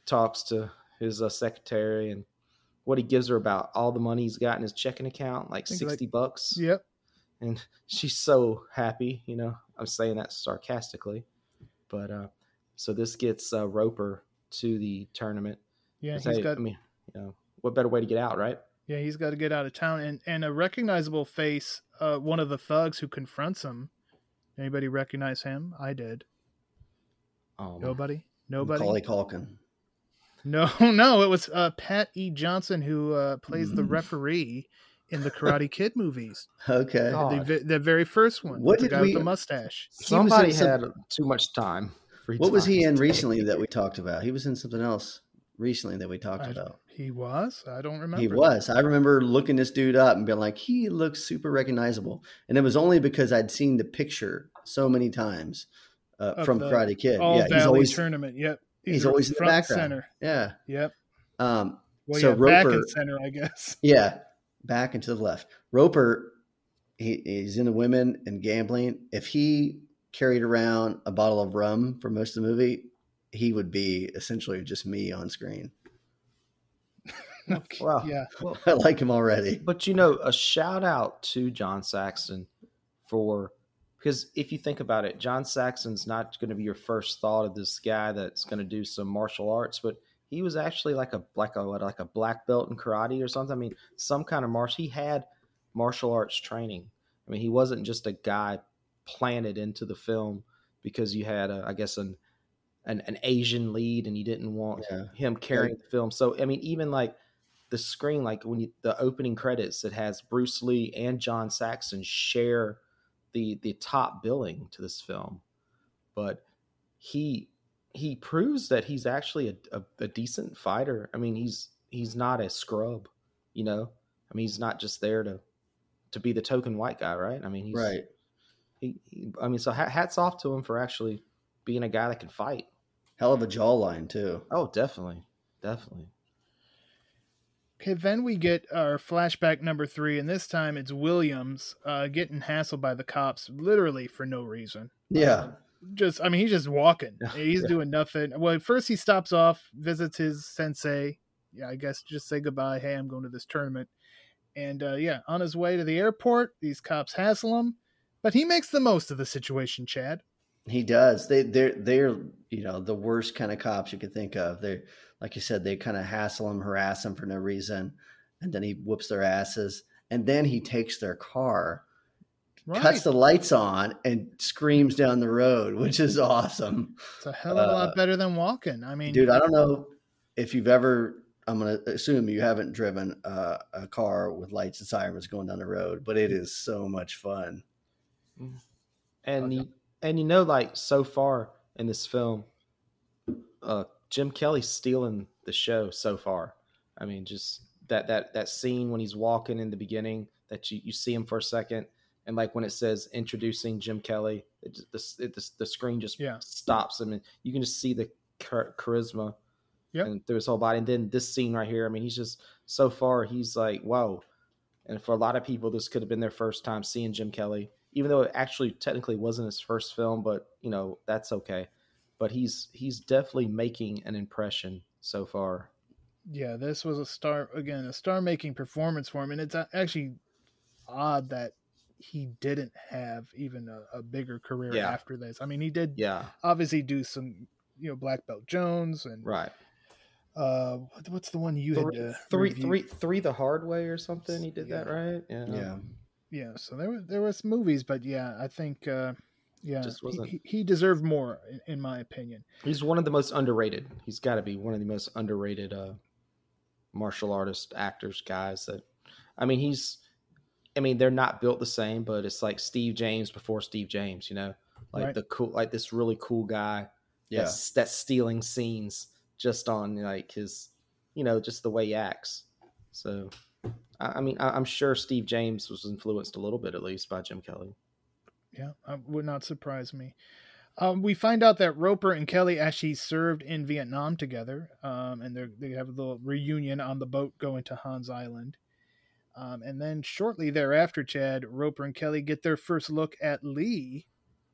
talks to his uh, secretary and what he gives her about all the money he's got in his checking account, like think like- 60 bucks. Yep. And *laughs* she's so happy, you know, I'm saying that sarcastically. But uh, so this gets uh, Roper to the tournament. Yeah, Because, he's hey, got I mean, you know, what better way to get out, right? Yeah, he's got to get out of town, and and a recognizable face, uh, one of the thugs who confronts him. Anybody recognize him? I did. Um, Nobody. Nobody. Macaulay Culkin. No, *laughs* no. It was uh, Pat E. Johnson who uh, plays the Mm. referee in the Karate Kid movies. Okay. The, the very first one. What the did guy we- with the mustache? Somebody in some- had too much time. Free What was he in recently that we talked about? He was in something else recently that we talked I- about. He was. I don't remember. He was. I remember looking this dude up and being like, he looks super recognizable. And it was only because I'd seen the picture so many times uh, from the Karate Kid. All yeah, Valley he's always tournament. Yep. He's a always in the front background. Center. Yeah. Yep. Um, Well, So yeah, back Roper- and center, I guess. *laughs* yeah, back and to the left. Roper, he, he's into women and gambling. If he carried around a bottle of rum for most of the movie, he would be essentially just me on screen. Okay, *laughs* Wow. Yeah. Well, *laughs* I like him already. But you know, a shout out to John Saxon for because if you think about it, John Saxon's not going to be your first thought of this guy that's going to do some martial arts, but he was actually like a like a what, like a black belt in karate or something. I mean, some kind of martial. He had martial arts training. I mean, he wasn't just a guy planted into the film because you had, a, I guess, an, an an Asian lead and you didn't want Yeah. him carrying the film. So I mean, even like the screen, like when you, the opening credits, it has Bruce Lee and John Saxon share the the top billing to this film, but he he proves that he's actually a, a, a decent fighter. I mean, he's he's not a scrub, you know. I mean, he's not just there to to be the token white guy, right? I mean, he's right. He, he I mean, so hats off to him for actually being a guy that can fight. Hell of a jawline too. Oh, definitely, definitely. Okay, then we get our flashback number three, and this time it's Williams uh, getting hassled by the cops, literally for no reason. Yeah. Just, I mean, he's just walking. He's yeah. doing nothing. Well, first he stops off, visits his sensei. Yeah, I guess just say goodbye. Hey, I'm going to this tournament. And uh, yeah, on his way to the airport, these cops hassle him, but he makes the most of the situation. Chad. He does. They they're they're you know the worst kind of cops you could think of. They're like you said, they kind of hassle him, harass him for no reason, and then he whoops their asses, and then he takes their car, right. cuts the lights on, and screams down the road, which is awesome. It's a hell of a uh, lot better than walking. I mean, dude, I don't know if you've ever. I'm going to assume you haven't driven a, a car with lights and sirens going down the road, but it is so much fun. And okay. you, and you know, like so far in this film, uh, Jim Kelly's stealing the show so far. I mean, just that that that scene when he's walking in the beginning that you, you see him for a second, and like when it says introducing Jim Kelly, it, the, it, the, the screen just yeah. stops. I mean, you can just see the char- charisma yep. and through his whole body. And then this scene right here, I mean, he's just so far he's like whoa. And for a lot of people, this could have been their first time seeing Jim Kelly, even though it actually technically wasn't his first film. But you know that's okay but he's he's definitely making an impression so far. Yeah, this was a star again, a star-making performance for him, and it's actually odd that he didn't have even a, a bigger career yeah. after this. I mean, he did, yeah, obviously do some, you know, Black Belt Jones and right. Uh, what's the one you three, had? Uh, three, three, three, the hard way or something. He did yeah. that right. Yeah, yeah, yeah. So there was there was movies, but yeah, I think. uh yeah, just wasn't. He, he deserved more, in, in, my opinion. He's one of the most underrated. He's got to be one of the most underrated uh, martial artist actors, guys. That, I mean, he's. I mean, they're not built the same, but it's like Steve James before Steve James. You know, like right. the cool, like this really cool guy. Yeah, that's, that's stealing scenes just on like his, you know, just the way he acts. So, I, I mean, I, I'm sure Steve James was influenced a little bit, at least, by Jim Kelly. Yeah, uh, would not surprise me. Um, we find out that Roper and Kelly actually served in Vietnam together, um, and they have a little reunion on the boat going to Han's Island. Um, and then shortly thereafter, Chad, Roper and Kelly get their first look at Lee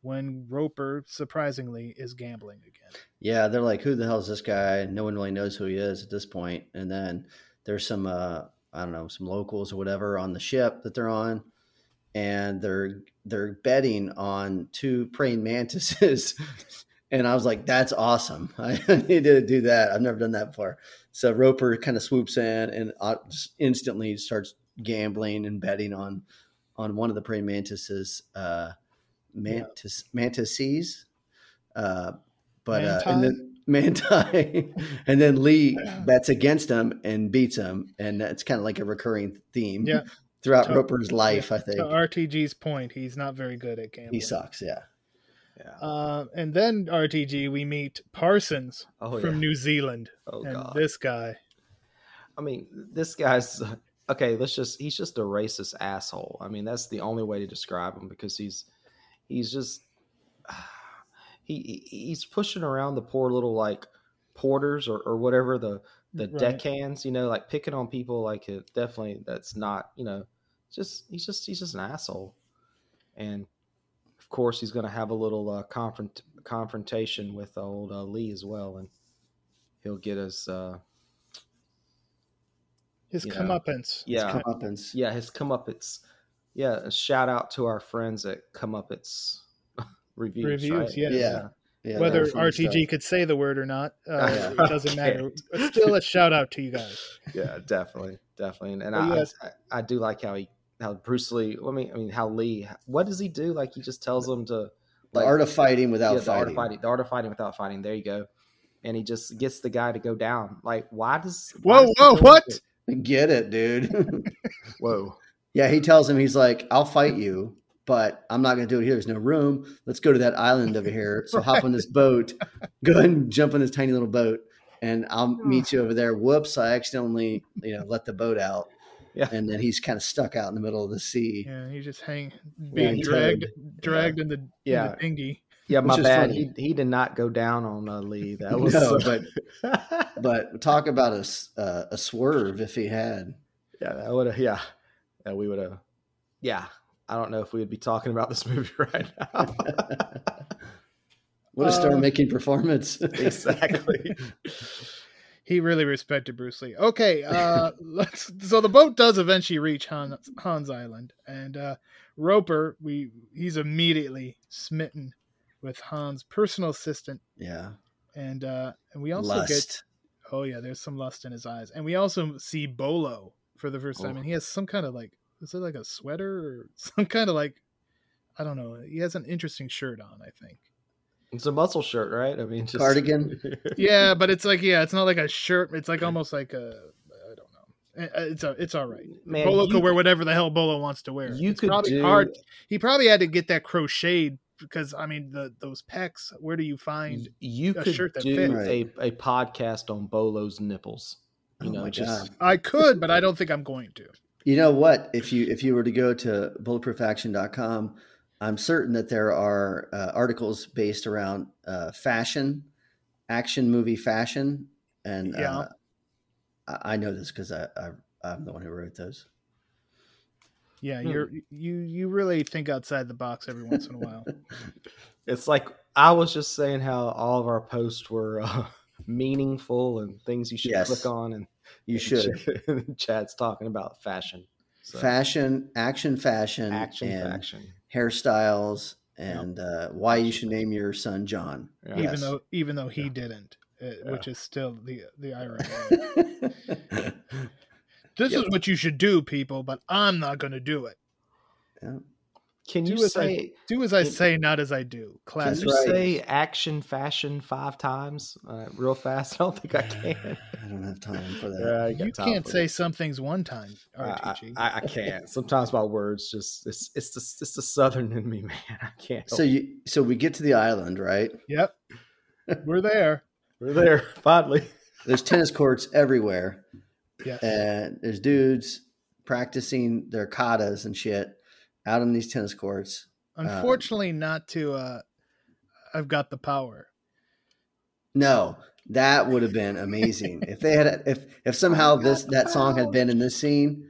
when Roper, surprisingly, is gambling again. Yeah, they're like, who the hell is this guy? No one really knows who he is at this point. And then there's some, uh, I don't know, some locals or whatever on the ship that they're on and they're they're betting on two praying mantises. *laughs* and I was like, that's awesome. *laughs* I need to do that. I've never done that before. So Roper kind of swoops in and uh, instantly starts gambling and betting on on one of the praying mantises, uh, mantis yeah. mantises. Uh, but uh, and then Manti, *laughs* and then Lee bets against him and beats him, and that's kind of like a recurring theme. Yeah, throughout to, Roper's life. Yeah, I think. To RTG's point, he's not very good at gambling. He sucks. Yeah. Yeah. Uh, and then RTG, we meet Parsons oh, from yeah. New Zealand. Oh and God. This guy. I mean, this guy's okay. Let's just—he's just a racist asshole. I mean, that's the only way to describe him because he's he's just he he's pushing around the poor little like porters or, or whatever the the right. deckhands, you know, like picking on people like it definitely that's not, you know, just he's just he's just an asshole. And of course he's going to have a little uh, confront confrontation with old uh, Lee as well and he'll get his uh his comeuppance. Know, yeah. His comeuppance. Yeah, his comeuppance. Yeah, a shout out to our friends at Comeuppance Reviews. Reviews, right? yes. yeah. Yeah, Whether RTG stuff. could say the word or not, uh, it doesn't matter. *laughs* But still, a shout out to you guys. Yeah, definitely, definitely, and, and I, yes. I, I, do like how he, how Bruce Lee. I mean, I mean, how Lee. What does he do? Like he just tells them to like, the art of fighting without yeah, the fighting. Art of fighting. The art of fighting without fighting. There you go. And he just gets the guy to go down. Like, why does? Whoa, why whoa, what? Get it, dude. *laughs* Whoa. yeah, he tells him he's like, "I'll fight you, but I'm not going to do it here. There's no room. Let's go to that island over here. So hop on this *laughs* boat. Go ahead and jump on this tiny little boat, and I'll meet you over there." Whoops! I accidentally, you know, let the boat out. Yeah. And then he's kind of stuck out in the middle of the sea. Yeah, he just hang Yeah, being he dragged tugged. dragged in the Yeah. in the dinghy. Yeah, my bad. funny. He he did not go down on uh, Lee. *laughs* That was No, but *laughs* but talk about a s- uh, a swerve if he had. yeah, that would have yeah, yeah, we would have yeah. I don't know if we would be talking about this *laughs* movie right now. What a star Uh, making performance! *laughs* exactly. He really respected Bruce Lee. Okay, uh, *laughs* let's. So the boat does eventually reach Han's, Han's Island, and uh, Roper, we he's immediately smitten with Han's personal assistant, yeah, and uh, and we also lust. get oh yeah, there's some lust in his eyes, and we also see Bolo for the first time, Oh. and he has some kind of like is it like a sweater or *laughs* some kind of like I don't know. He has an interesting shirt on, I think. It's a muscle shirt, right? I mean, just Cardigan? *laughs* Yeah, but it's like yeah, it's not like a shirt. It's like almost like a I don't know. Uh, It's a, it's all right. Man, Bolo you- could wear whatever the hell Bolo wants to wear. You It's could probably do hard. He probably had to get that crocheted because I mean the those pecs. Where do you find? you a could shirt that do fits. Right. a, a podcast on Bolo's nipples. You Oh know, my just God. I could, but I don't think I'm going to. You know what? If you if you were to go to bulletproofaction.com, I'm certain that there are uh, articles based around uh, fashion, action movie fashion, and Yeah. uh, I, I know this because I, I I'm the one who wrote those. Yeah, Hmm. you're you you really think outside the box every once in a while. *laughs* it's like I was just saying how all of our posts were uh, *laughs* meaningful and things you should Yes. click on, and You should Ch- *laughs* Chad's talking about fashion, so, fashion, action, fashion, action, and fashion. hairstyles, and uh, why you should name your son John. Yeah. even Yes. though even though he Yeah. didn't, uh, Yeah. which is still the the irony. *laughs* this is what you should do, people, but I'm not going to do it. Can Do you as I- say? Do as I Can- say, not as I do. Can you right. say action, fashion five times uh, real fast? *laughs* I don't think I can. I don't have time for that. Yeah, I You can't say that. some things one time, I, I, I I can't. Sometimes my words just it's it's the it's the southern in me, *laughs* man. I can't. So you so we get to the island, right? yep, we're there. we're there finally. There's tennis courts everywhere. Yes. and there's dudes practicing their katas and shit out on these tennis courts. Unfortunately, not to. uh I've got the power. No, that would have been amazing *laughs* if they had if if somehow this that song had been in this scene.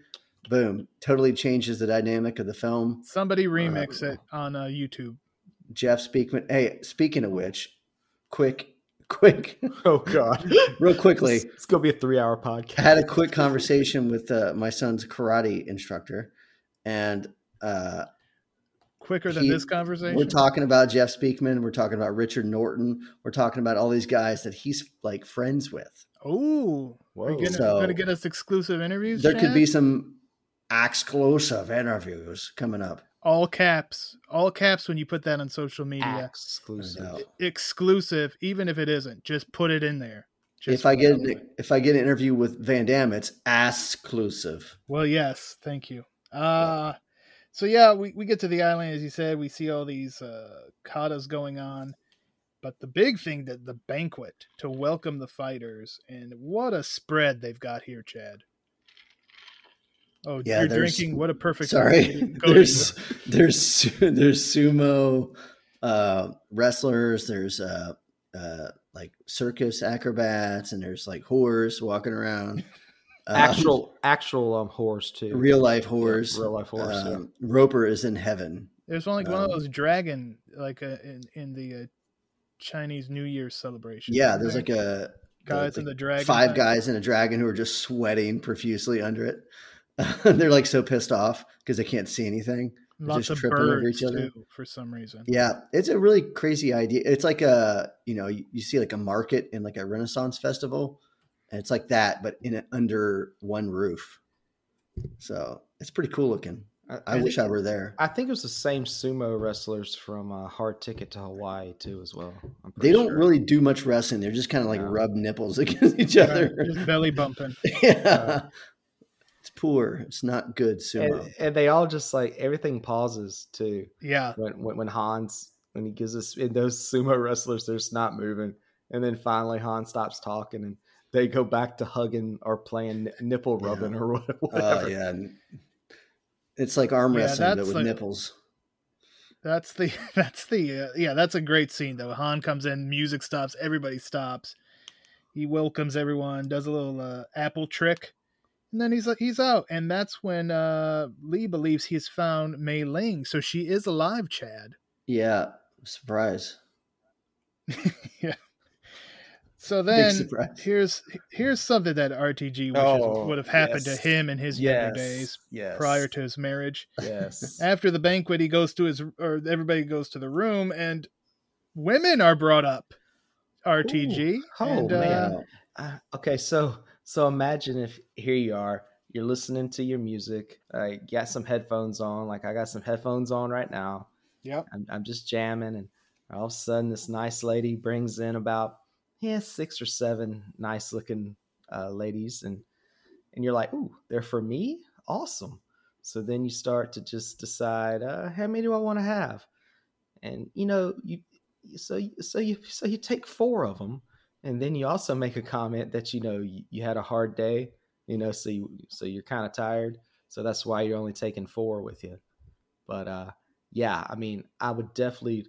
Boom, totally changes the dynamic of the film. Somebody remix it on uh, YouTube. Jeff Speakman. Hey, speaking of which, quick, *laughs* quick, Oh God, real quickly, it's, it's gonna be a three-hour podcast. I had a quick conversation with uh, my son's karate instructor, and uh, Quicker than He- this conversation. We're talking about Jeff Speakman. We're talking about Richard Norton. We're talking about all these guys that he's like friends with. Oh, are you gonna, So- gonna get us exclusive interviews? There could be some exclusive interviews coming up. all caps, all caps when you put that on social media. Exclusive. Exclusive, even if it isn't, just put it in there. Just If I get an, if I get an interview with Van Damme, it's exclusive. well, yes, thank you. Uh so yeah, we, we get to the island as you said. We see all these uh, katas going on, but the big thing that the banquet to welcome the fighters, and what a spread they've got here, Chad. Oh, Yeah, you're drinking. What a perfect. Sorry, *laughs* there's *laughs* there's there's sumo uh, wrestlers. There's uh, uh, like circus acrobats, and there's like whores walking around. Um, Actual actual um horse too. real life Yeah, real life horse. yeah. Um, Roper is in heaven. There's one like one of Um, those dragon, like uh, in in the uh, Chinese New Year celebration. Yeah, there's there? like a guys the- in the dragon. five thing. guys in a dragon who are just sweating profusely under it. *laughs* They're like so pissed off because they can't see anything. Lots just of tripping over each other. too, for some reason. Yeah, it's a really crazy idea. It's like a you know you, you see like a market in like a Renaissance festival, and it's like that, but in it under one roof. So it's pretty cool looking. I, think- wish I were there. I think it was the same sumo wrestlers from uh, Hard Ticket to Hawaii too, as well. I'm They don't sure. really do much wrestling. They're just kind of like No. rub nipples *laughs* against each Right, other. just belly bumping. *laughs* yeah. It's poor. It's not good sumo. And, and they all just like everything pauses too. Yeah. When, when when Hans when he gives us and those sumo wrestlers, they're just not moving, and then finally Hans stops talking and they go back to hugging or playing nipple rubbing Yeah. or *laughs* what- Oh whatever. yeah, it's like arm Yeah, wrestling but with like- nipples. That's the *laughs* that's the uh, yeah that's a great scene though. Han comes in, music stops, everybody stops. He welcomes everyone, does a little uh, apple trick, and then he's he's out. And that's when uh, Lee believes he's found Mei Ling, so she is alive. Chad. Yeah, surprise. *laughs* So then here's here's something that RTG wishes Oh, would have happened yes. to him in his younger days yes, prior to his marriage. yes. *laughs* After the banquet, he goes to his or everybody goes to the room, and women are brought up. RTG. Ooh. Oh, and, uh, man. Uh, okay, so so imagine if here you are, you're listening to your music, uh, got some headphones on, like I got some headphones on right now. Yep. I'm, I'm just jamming, and all of a sudden, this nice lady brings in about yeah six or seven nice looking uh, ladies, and and you're like, ooh, they're for me, awesome. So then you start to just decide, uh, how many do I want to have? And you know, you so so you so you take four of them, and then you also make a comment that you know you, you had a hard day, you know, so you so you're kind of tired, so that's why you're only taking four with you. But uh, yeah, I mean, I would definitely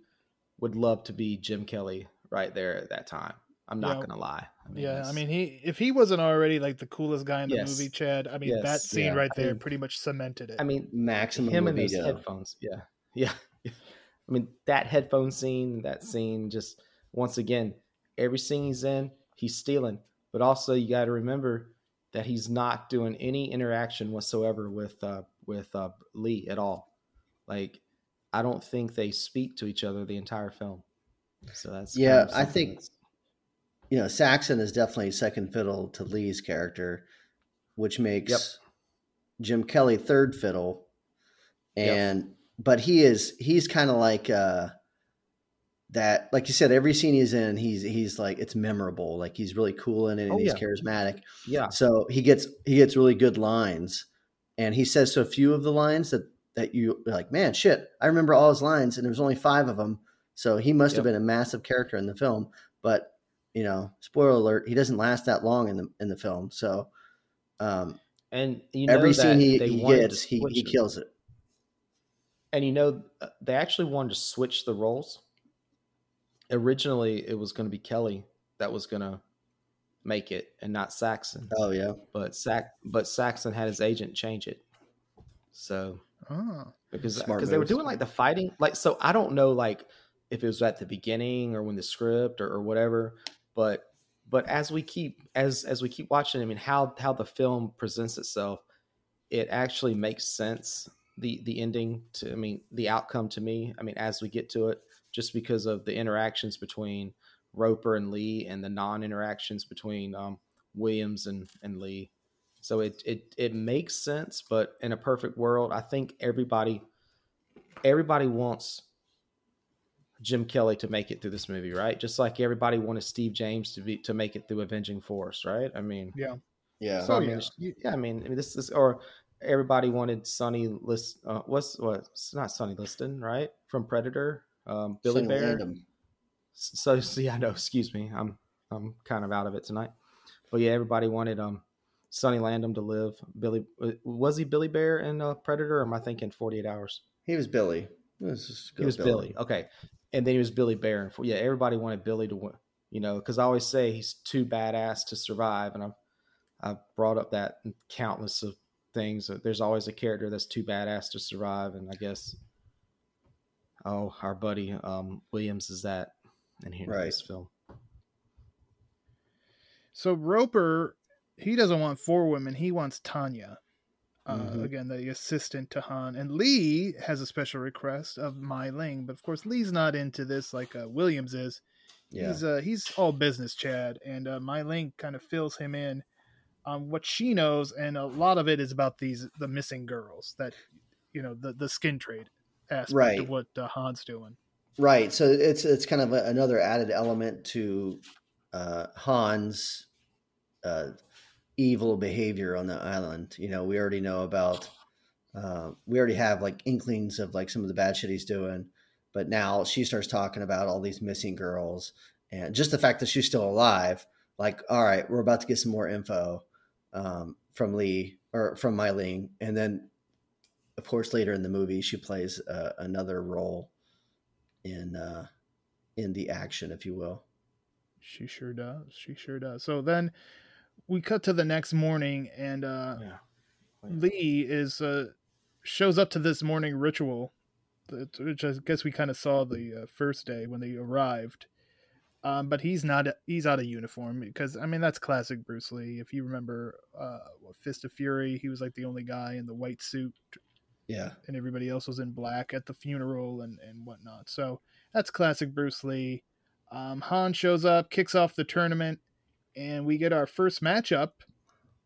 would love to be Jim Kelly right there at that time. I'm not Yeah. gonna lie. I mean, yeah, I mean, he if he wasn't already like the coolest guy in the Yes. movie, Chad. I mean, that scene yeah. right I there mean- pretty much cemented it. I mean, Maximum him and those headphones. Yeah, *laughs* yeah. I mean, that headphone scene, that scene, just once again, every scene he's in, he's stealing. But also, you got to remember that he's not doing any interaction whatsoever with uh, with uh, Lee at all. Like, I don't think they speak to each other the entire film. So that's kind Yeah, of I think- that's- you know, Saxon is definitely second fiddle to Lee's character, which makes Yep. Jim Kelly third fiddle. Yep. And but he is he's kind of like uh that like you said, every scene he's in, he's he's like it's memorable. Like he's really cool in it and Oh, he's yeah. charismatic. yeah, So he gets he gets really good lines. And he says so few of the lines that that you like, man, shit, I remember all his lines and there was only five of them. So he must have been a massive character in the film. But you know, spoiler alert, he doesn't last that long in the in the film. So um, and you know every that scene he, they he gets, he, he kills it. And you know, uh, they actually wanted to switch the roles. Originally, it was going to be Kelly that was going to make it, and not Saxon. Oh yeah, But Sac, but Saxon had his agent change it. So oh, because because they were doing like the fighting, like so I don't know like if it was at the beginning or when the script or, or whatever, but but as we keep as as we keep watching, I mean how how the film presents itself, it actually makes sense. The the ending to I mean the outcome to me. I mean as we get to it, just because of the interactions between Roper and Lee and the non interactions between um, Williams and and Lee. So it it it makes sense, but in a perfect world, I think everybody everybody wants Jim Kelly to make it through this movie, right? Just like everybody wanted Steve James to be to make it through Avenging Force, right? I mean, yeah. yeah. so I Oh, mean, yeah. yeah, I mean, I mean, this is or everybody wanted Sonny List. Uh, what's what? It's not Sonny Liston, right? From Predator, um, Billy Sonny Bear. Landham. So see, I know. Excuse me, I'm I'm kind of out of it tonight. But yeah, everybody wanted um Sonny Landham to live. Billy uh, was he Billy Bear in uh, Predator? Or am I thinking Forty Eight Hours? He was Billy. Let's He go was Billy. Okay, and then he was Billy Bear. And yeah, everybody wanted Billy to win. You know, because I always say he's too badass to survive, and I've I've brought up that in countless of things. There's always a character that's too badass to survive, and I guess oh, our buddy um, Williams is that in here in Right. this film. So Roper, he doesn't want four women. He wants Tanya. Uh, Mhm. Again, the assistant to Han. And Lee has a special request of Mei Ling, but of course Lee's not into this like uh, Williams is. Yeah. He's uh, he's all business, Chad, and uh, Mei Ling kind of fills him in on what she knows, and a lot of it is about these the missing girls that you know the the skin trade aspect Right. of what uh, Han's doing. Right. So it's it's kind of a, another added element to uh, Han's uh, evil behavior on the island. You know, we already know about. Uh, we already have like inklings of like some of the bad shit he's doing, but now she starts talking about all these missing girls and just the fact that she's still alive. Like, all right, we're about to get some more info um, from Lee or from Mei Ling, and then of course later in the movie she plays uh, another role in uh, in the action, if you will. She sure does. She sure does. So then we cut to the next morning, and uh, Yeah. Lee is uh, shows up to this morning ritual, which I guess we kind of saw the uh, first day when they arrived. Um, but he's not. He's out of uniform because I mean that's classic Bruce Lee. If you remember, uh, Fist of Fury, he was like the only guy in the white suit Yeah, and everybody else was in black at the funeral and, and whatnot. So that's classic Bruce Lee. Um, Han shows up, kicks off the tournament, and we get our first matchup,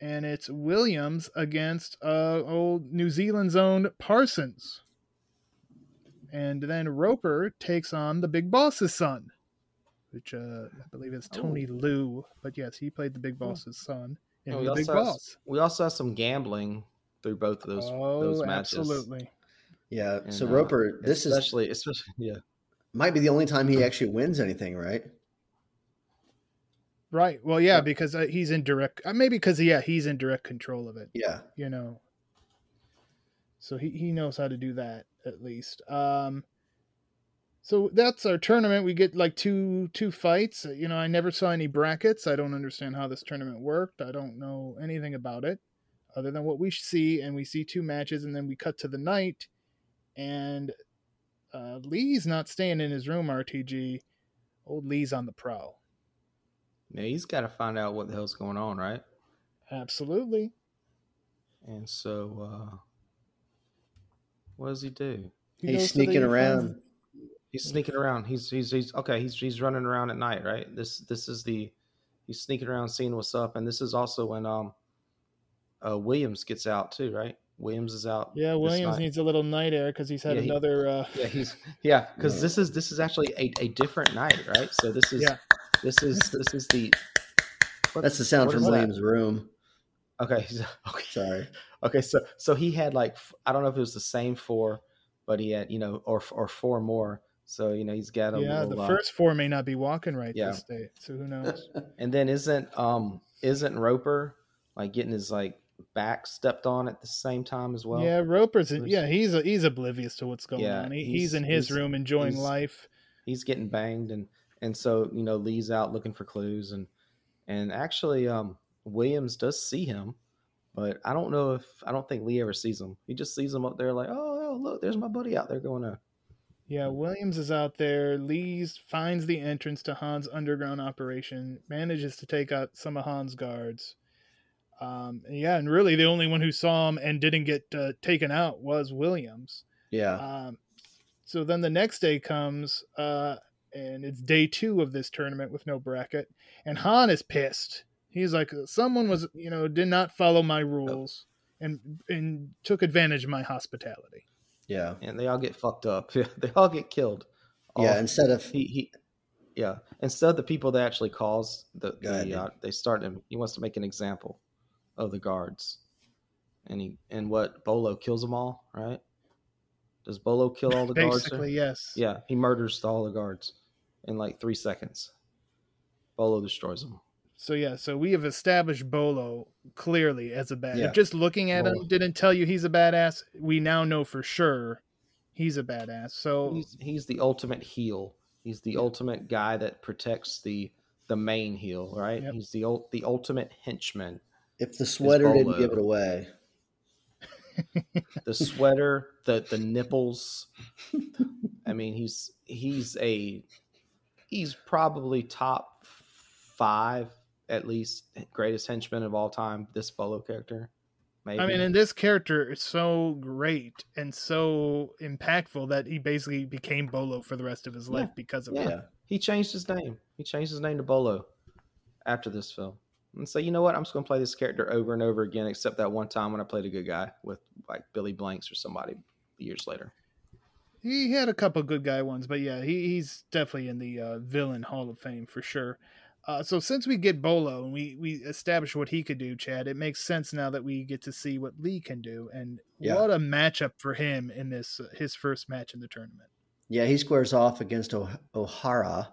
and it's Williams against uh, old New Zealand's own Parsons. And then Roper takes on the Big Boss's son, which uh, I believe is Tony Liu. But yes, he played the Big Boss's son in And we the also Big have, Boss. we also have some gambling through both of those oh, those matches. absolutely. yeah. And, so uh, Roper, this is especially especially yeah. might be the only time he actually wins anything, right? Right. Well, yeah, because uh, he's in direct. Uh, maybe because yeah, he's in direct control of it. Yeah, You know. So he he knows how to do that at least. Um. So that's our tournament. We get like two two fights. You know, I never saw any brackets. I don't understand how this tournament worked. I don't know anything about it, other than what we see. And we see two matches, and then we cut to the night, and uh, Lee's not staying in his room. RTG, old Lee's on the prowl. Yeah, he's got to find out what the hell's going on, right? Absolutely. And so, uh, what does he do? He he's goes to the sneaking around. He's sneaking around. He's he's he's okay. He's he's running around at night, right? This this is the he's sneaking around, seeing what's up, and this is also when um uh Williams gets out too, right? Williams is out. Yeah, Williams needs a little night air because he's had Yeah, he- another. Uh, *laughs* Yeah, he's yeah, because this is this is actually a, a different night, right? So this is Yeah. This is this is the what- That's the sound from is that? Williams' room. Okay, *laughs* okay, Sorry. okay. So so he had like I don't know if it was the same four, but he had you know or or four more. So you know he's got a yeah, little, the uh, first four may not be walking right Yeah. this day, so who knows? *laughs* And then isn't um isn't Roper like getting his like back stepped on at the same time as well? yeah, Roper's. Bruce- Yeah, he's he's oblivious to what's going Yeah, on. He, he's, he's- in his he's- room enjoying he's- life. he's getting banged and and so you know Lee's out looking for clues and and actually um Williams does see him, but I don't know if I don't think Lee ever sees him. He just sees him up there like oh, oh look there's my buddy out there going to Yeah, Williams is out there. Lee's finds the entrance to Han's underground operation, manages to take out some of Han's guards. Um, yeah, and really the only one who saw him and didn't get uh, taken out was Williams. Yeah. Um, so then the next day comes, uh, and it's day two of this tournament with no bracket, and Han is pissed. He's like, someone was, you know, did not follow my rules and and took advantage of my hospitality. Yeah. and they all get fucked up. *laughs* Yeah, they all get killed. All- Yeah. Instead of he, he yeah instead of the people that actually cause the, Go ahead, the uh, they start him he wants to make an example of the guards and he and what bolo kills them all right does bolo kill all the guards? Basically, yes. yeah he murders all the guards in like three seconds bolo destroys them So yeah, so we have established Bolo clearly as a bad. Yeah. If just looking at Bolo. him didn't tell you he's a badass, we now know for sure he's a badass. So he's he's the ultimate heel he's the ultimate guy that protects the the main heel right Yep. he's the ul- the ultimate henchman if the sweater didn't give it away. *laughs* the sweater, the the nipples. I mean, he's he's a he's probably top five at least greatest henchman of all time. This Bolo character, maybe. I mean, and this character is so great and so impactful that he basically became Bolo for the rest of his life because of Yeah. it. Yeah. he changed his name. He changed his name to Bolo after this film. And so you know what? I'm just gonna play this character over and over again, except that one time when I played a good guy with like Billy Blanks or somebody years later. He had a couple good guy ones, but yeah, he, he's definitely in the uh, villain Hall of Fame for sure. Uh, so since we get Bolo and we we establish what he could do, Chad, it makes sense now that we get to see what Lee can do, and Yeah. what a matchup for him in this uh, his first match in the tournament. Yeah, he squares off against oh- O'Hara,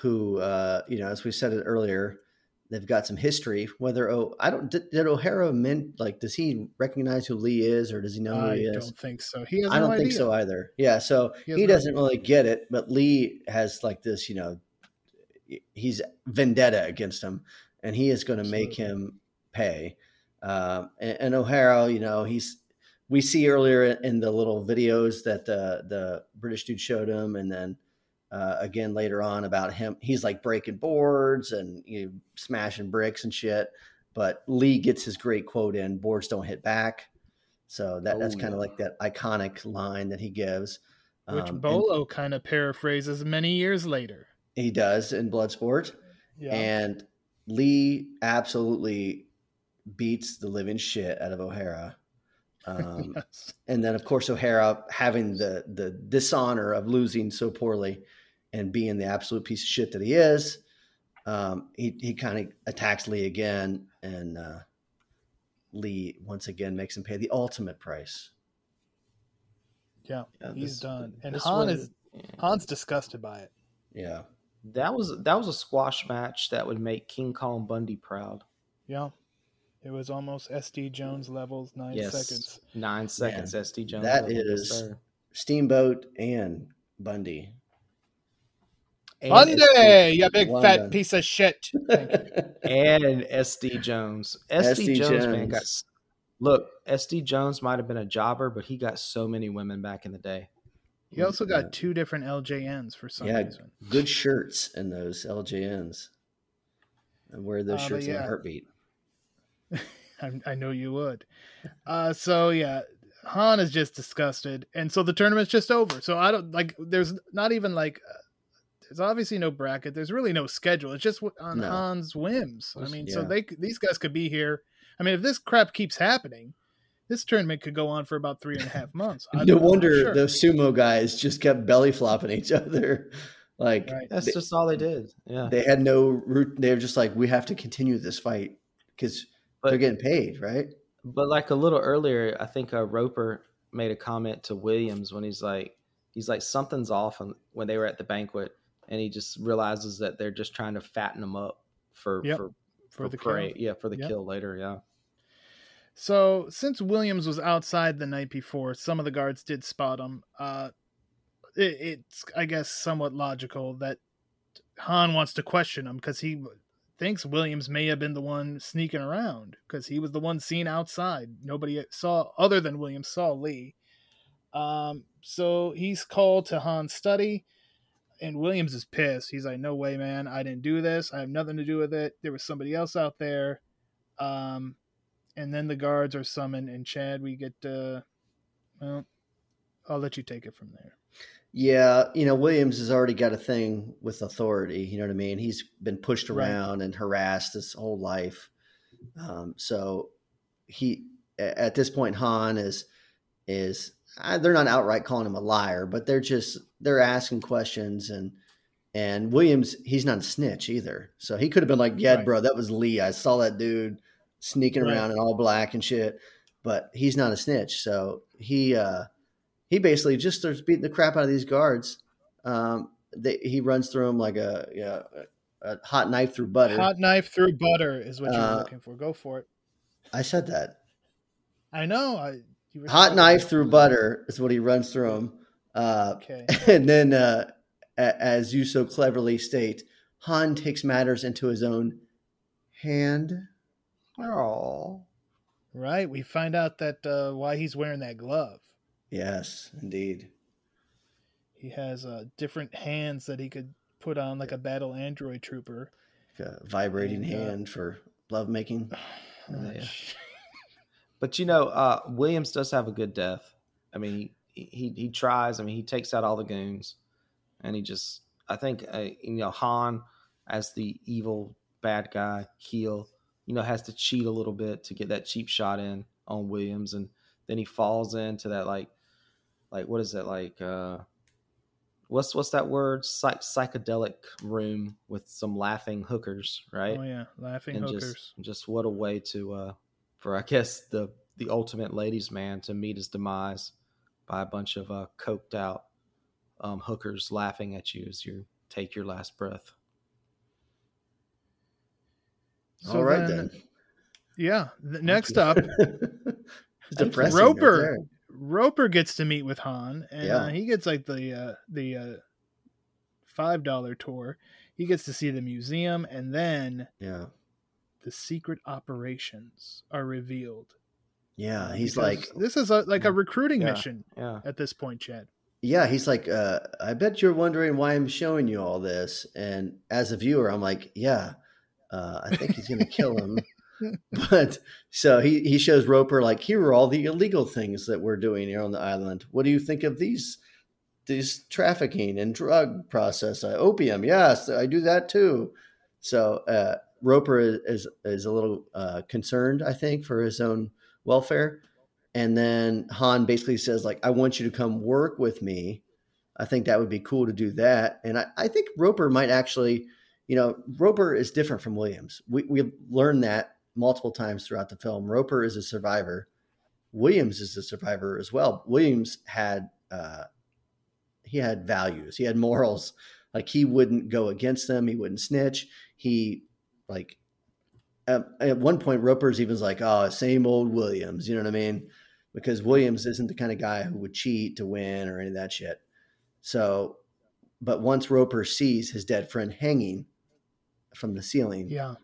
who, uh, you know, as we said it earlier, they've got some history. Whether oh, I don't did, did O'Hara meant like does he recognize who Lee is or does he know who I he is? don't think so. He has I don't think idea. so either. Yeah, so He he, no doesn't really get it, but Lee has like this, you know, he's vendetta against him, and he is going to make him pay. Um, and, and O'Hara, you know, he's we see earlier in the little videos that the the British dude showed him, and then uh, again later on about him, he's like breaking boards and you know, smashing bricks and shit. But Lee gets his great quote in: "Boards don't hit back." So that, Oh, that's kind of yeah. like that iconic line that he gives. which Um, Bolo kind of paraphrases many years later. he does in Bloodsport. Yeah, And Lee absolutely beats the living shit out of O'Hara. Um, *laughs* Yes. and then, of course, O'Hara having the the dishonor of losing so poorly and being the absolute piece of shit that he is, um, he he kind of attacks Lee again, and uh, Lee once again makes him pay the ultimate price. yeah, Yeah, he's this- done, and this Han one- is yeah. Han's disgusted by it. Yeah, That was that was a squash match that would make King Kong Bundy proud. Yeah, it was almost SD Jones levels, nine yes, seconds. nine seconds. SD Jones. that level, yes, is- sir. Steamboat and Bundy. And Monday, SD you big Well fat done. piece of shit. And SD Jones. SD, SD Jones, man, got look. SD Jones might have been a jobber, but he got so many women back in the day. He also got two different LJNs for some Yeah, reason. good shirts in those LJNs. I wear those Uh, but shirts in a heartbeat. *laughs* I, I know you would. Uh, so yeah, Han is just disgusted, and so the tournament's just over. So I don't like. There's not even like. There's obviously no bracket. There's really no schedule. It's just on No. Han's whims. I Just- mean, so they these guys could be here. I mean, if this crap keeps happening, this tournament could go on for about three and a half months. *laughs* I No don't know, wonder sure. those sumo guys just kept belly flopping each other. *laughs* Like Right. That's they, just all they did. Yeah, they had no root. They were just like, we have to continue this fight because they're getting paid, right? But like a little earlier, I think uh, Roper made a comment to Williams when he's like, he's like something's off on, when they were at the banquet, and he just realizes that they're just trying to fatten him up for Yep, for, for for the prey, kill. yeah, for the Yep. kill later, yeah. So since Williams was outside the night before, some of the guards did spot him. Uh, it, it's I guess somewhat logical that Han wants to question him because he thinks Williams may have been the one sneaking around because he was the one seen outside. Nobody saw other than Williams saw Lee. Um, so he's called to Han's study, and Williams is pissed. He's like, "No way, man! I didn't do this. I have nothing to do with it. There was somebody else out there." Um, and then the guards are summoned, and Chad, we get. Uh, well, I'll let you take it from there. Yeah, you know, Williams has already got a thing with authority. You know what I mean? He's been pushed Right. around and harassed his whole life. Um, so he, at this point, Han is is they're not outright calling him a liar, but they're just they're asking questions and and Williams he's not a snitch either. So he could have been like, yeah, Right. bro, that was Lee. I saw that dude sneaking Right. around in all black and shit. But he's not a snitch. So he uh he basically just starts beating the crap out of these guards. Um, they, he runs through them like a, yeah, a, a hot knife through butter. Hot knife through butter is what you're Uh, looking for. Go for it. I said that. I know. I Hot knife through butter is what he runs through them. Uh, Okay. *laughs* and then, uh, a- as you so cleverly state, Han takes matters into his own hand. Oh, Right. We find out that uh, why he's wearing that glove. Yes, indeed. He has uh, different hands that he could put on, like a battle android trooper. A vibrating And, uh, hand for lovemaking. *sighs* Yeah. *laughs* but you know, uh, Williams does have a good death. I mean, he, he tries. I mean, he takes out all the goons, and he just. I think uh, you know Han as the evil bad guy heel. You know, has to cheat a little bit to get that cheap shot in on Williams, and then he falls into that like, like what is that like? uh what's what's that word? Psych- psychedelic room with some laughing hookers, right? Oh yeah, laughing and hookers. just just what a way to uh for I guess the the ultimate ladies man to meet his demise by a bunch of uh coked out um hookers laughing at you as you take your last breath. So All right then- then. Yeah. th- next up, *laughs* Roper. right. Roper gets to meet with Han, and Yeah. uh, he gets like the uh, the uh, five dollar tour. He gets to see the museum, and then Yeah. the secret operations are revealed. Yeah. He's because like, this is a, like a recruiting Yeah. mission Yeah. at this point, Chad. yeah, he's like, uh, I bet you're wondering why I'm showing you all this. And as a viewer, I'm like, yeah, uh, I think he's going to kill him. *laughs* but so he, he shows Roper, like, here are all the illegal things that we're doing here on the island. What do you think of these? These trafficking and drug process, uh, opium. Yes, I do that too. So uh, Roper is, is is a little uh, concerned, I think, for his own welfare. And then Han basically says, like, I want you to come work with me. I think that would be cool to do that. And I, I think Roper might actually, you know, Roper is different from Williams. We, we learned that multiple times throughout the film. Roper is a survivor. Williams is a survivor as well. Williams had, uh, he had values. He had morals. Like he wouldn't go against them. He wouldn't snitch. He like at, at one point Roper's even like, oh, same old Williams. You know what I mean? Because Williams isn't the kind of guy who would cheat to win or any of that shit. So, but once Roper sees his dead friend hanging from the ceiling, Yeah,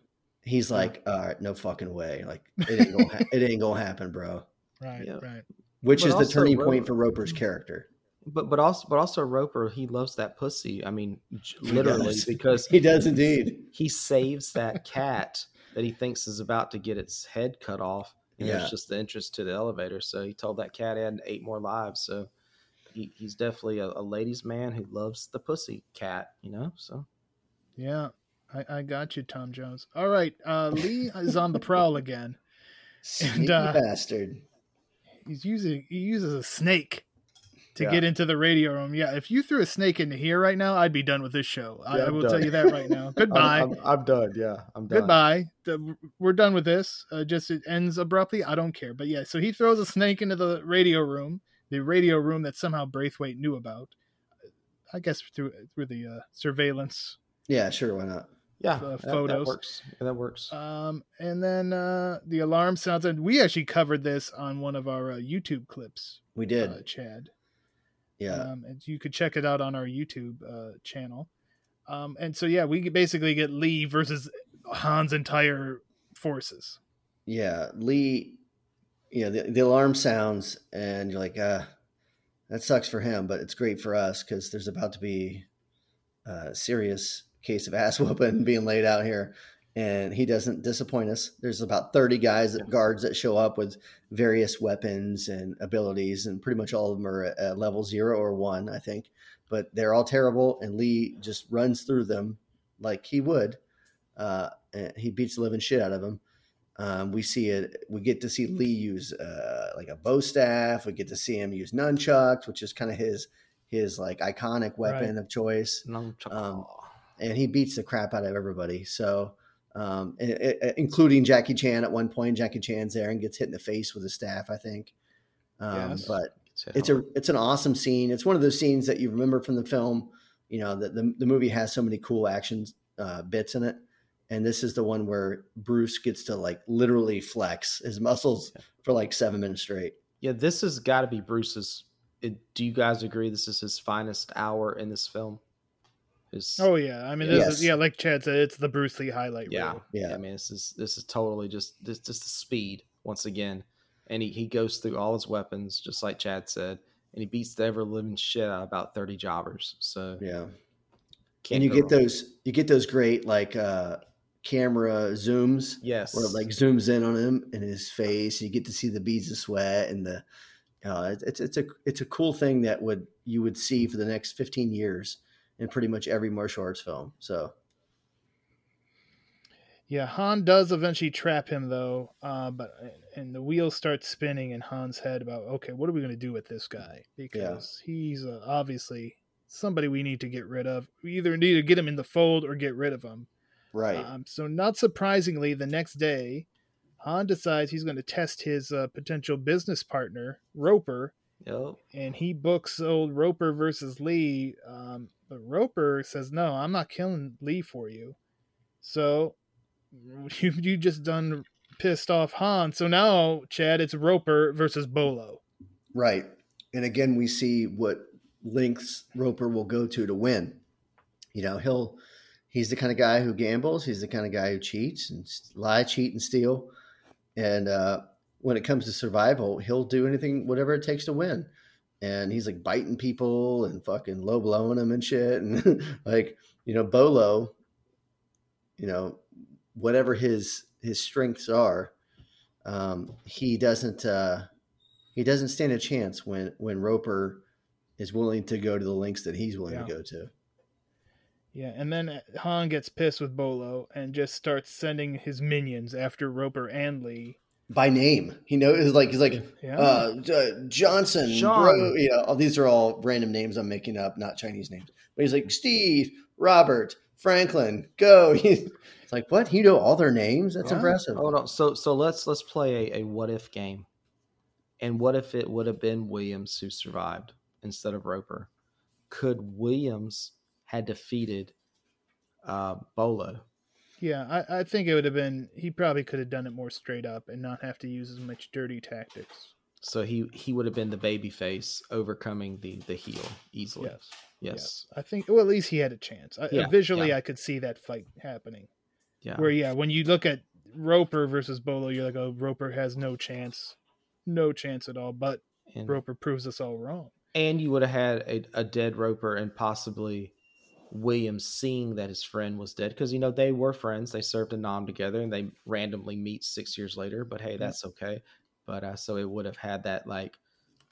he's like, all right, no fucking way. Like it ain't gonna, ha- *laughs* it ain't gonna happen, bro. right, Yeah. right. Which But is the turning Roper- point for Roper's character. But but also but also Roper he loves that pussy. I mean literally does. because *laughs* He does indeed. he saves that cat that he thinks is about to get its head cut off. And Yeah. there's just the entrance to the elevator. So he told that cat it had eight more lives. So he, he's definitely a, a ladies' man who loves the pussy cat, you know? So Yeah, I, I got you, Tom Jones. All right, uh, Lee is on the prowl again. *laughs* Sneaky uh, bastard. He's using he uses a snake to Yeah. get into the radio room. Yeah, if you threw a snake into here right now, I'd be done with this show. I, Yeah, I I'm will done. tell you that right now. *laughs* Goodbye. I'm, I'm, I'm done. Yeah, I'm done. Goodbye. The- We're done with this. Uh, just it ends abruptly. I don't care. But yeah, so he throws a snake into the radio room, the radio room that somehow Braithwaite knew about. I guess through through the uh, surveillance. Yeah, sure, why not? Yeah, uh, that- That, photos. works. Yeah, that works. Um, and then uh, the alarm sounds, and we actually covered this on one of our uh, YouTube clips. We did. uh, Chad. Yeah. Um, and you could check it out on our YouTube uh, channel. Um, and so yeah, we basically get Lee versus Han's entire forces. yeah. Lee, you know, the, the alarm sounds and you're like, uh, that sucks for him, but it's great for us because there's about to be a serious case of ass *laughs* whooping being laid out here. And he doesn't disappoint us. There's about 30 guys, guards that show up with various weapons and abilities, and pretty much all of them are at, level zero or one, I think. But they're all terrible, and Lee just runs through them like he would. Uh, and he beats the living shit out of them. Um, we see it. We get to see Lee use uh, like a bow staff. We get to see him use nunchucks, which is kind of his his like iconic weapon of choice. No, um, And he beats the crap out of everybody. So, um, including Jackie Chan at one point. Jackie Chan's there and gets hit in the face with a staff, I think. Um, Yes. But it's a it's an awesome scene. It's one of those scenes that you remember from the film. You know that the the movie has so many cool action uh, bits in it, and this is the one where Bruce gets to like literally flex his muscles for like seven minutes straight. yeah. This has got to be Bruce's. It, do you guys agree this is his finest hour in this film? His, Oh yeah, I mean, this Yes. is, yeah, like Chad said, it's the Bruce Lee highlight yeah, reel. Yeah. I mean, this is this is totally just this just the speed once again, and he, he goes through all his weapons just like Chad said, and he beats the ever living shit out of about thirty jobbers. So Yeah, can't and you get wrong. those you get those great like uh, camera zooms yes, where it like zooms in on him and his face. You get to see the beads of sweat and the. Uh, it's it's a it's a cool thing that would you would see for the next fifteen years in pretty much every martial arts film. So Yeah, Han does eventually trap him though, uh, but and the wheels start spinning in Han's head about okay, what are we going to do with this guy because he's uh, obviously somebody we need to get rid of. We either need to get him in the fold or get rid of him. Right. Um, so, not surprisingly, the next day, Han decides he's going to test his uh, potential business partner, Roper, Yep. and he books old Roper versus Lee. Um, but Roper says, "No, I'm not killing Lee for you." So *laughs* you you just done pissed off Han. So now, Chad, it's Roper versus Bolo. Right. And again, we see what lengths Roper will go to to win. You know, he'll he's the kind of guy who gambles. He's the kind of guy who cheats and lie, cheat, and steal. And uh, when it comes to survival, he'll do anything, whatever it takes to win. And he's like biting people and fucking low blowing them and shit. And *laughs* like, you know, Bolo, you know, whatever his his strengths are, um, he doesn't uh, he doesn't stand a chance when when Roper is willing to go to the lengths that he's willing Yeah. to go to. Yeah, and then Han gets pissed with Bolo and just starts sending his minions after Roper and Lee. By name, he knows like he's like Yeah, uh, J- Johnson, Sean. bro. You know, all these are all random names I'm making up, not Chinese names. But he's like Steve, Robert, Franklin, go. *laughs* it's like what? You know all their names? That's Right. impressive. Hold on. So so let's let's play a, a what if game. And what if it would have been Williams who survived instead of Roper? Could Williams had defeated uh, Bolo? Yeah. I, I think it would have been. He probably could have done it more straight up and not have to use as much dirty tactics. So he he would have been the baby face overcoming the the heel easily. Yes. Yes. I think. Well, at least he had a chance. I, Yeah, visually, yeah. I could see that fight happening. Yeah. Where yeah, when you look at Roper versus Bolo, you're like, oh, Roper has no chance, no chance at all. But And, Roper proves us all wrong. and you would have had a, a dead Roper and possibly Williams seeing that his friend was dead because you know they were friends. They served a 'Nam together, and they randomly meet six years later. But hey, that's okay. But uh, so it would have had that like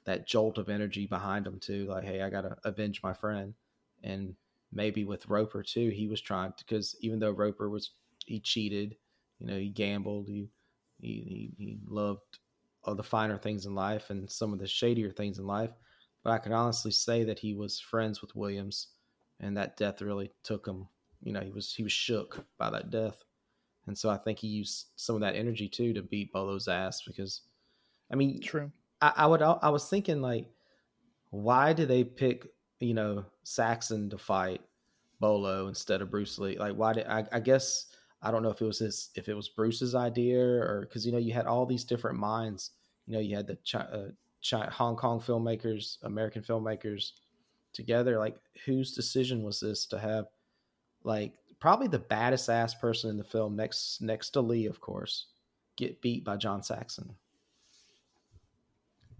that jolt of energy behind him too. Like, hey, I gotta avenge my friend, and maybe with Roper too, he was trying to because even though Roper was he cheated, you know, he gambled, he he he, he loved all the finer things in life and some of the shadier things in life. But I can honestly say that he was friends with Williams, and that death really took him. You know, he was he was shook by that death, and so I think he used some of that energy too to beat Bolo's ass because, I mean, True. I, I would I was thinking like, why did they pick you know Saxon to fight Bolo instead of Bruce Lee? Like, why did I? I guess I don't know if it was his if it was Bruce's idea or because you know you had all these different minds. You know, you had the Chi, uh, Chi, Hong Kong filmmakers, American filmmakers together. Like, whose decision was this to have like probably the baddest ass person in the film next next to Lee, of course, get beat by John Saxon?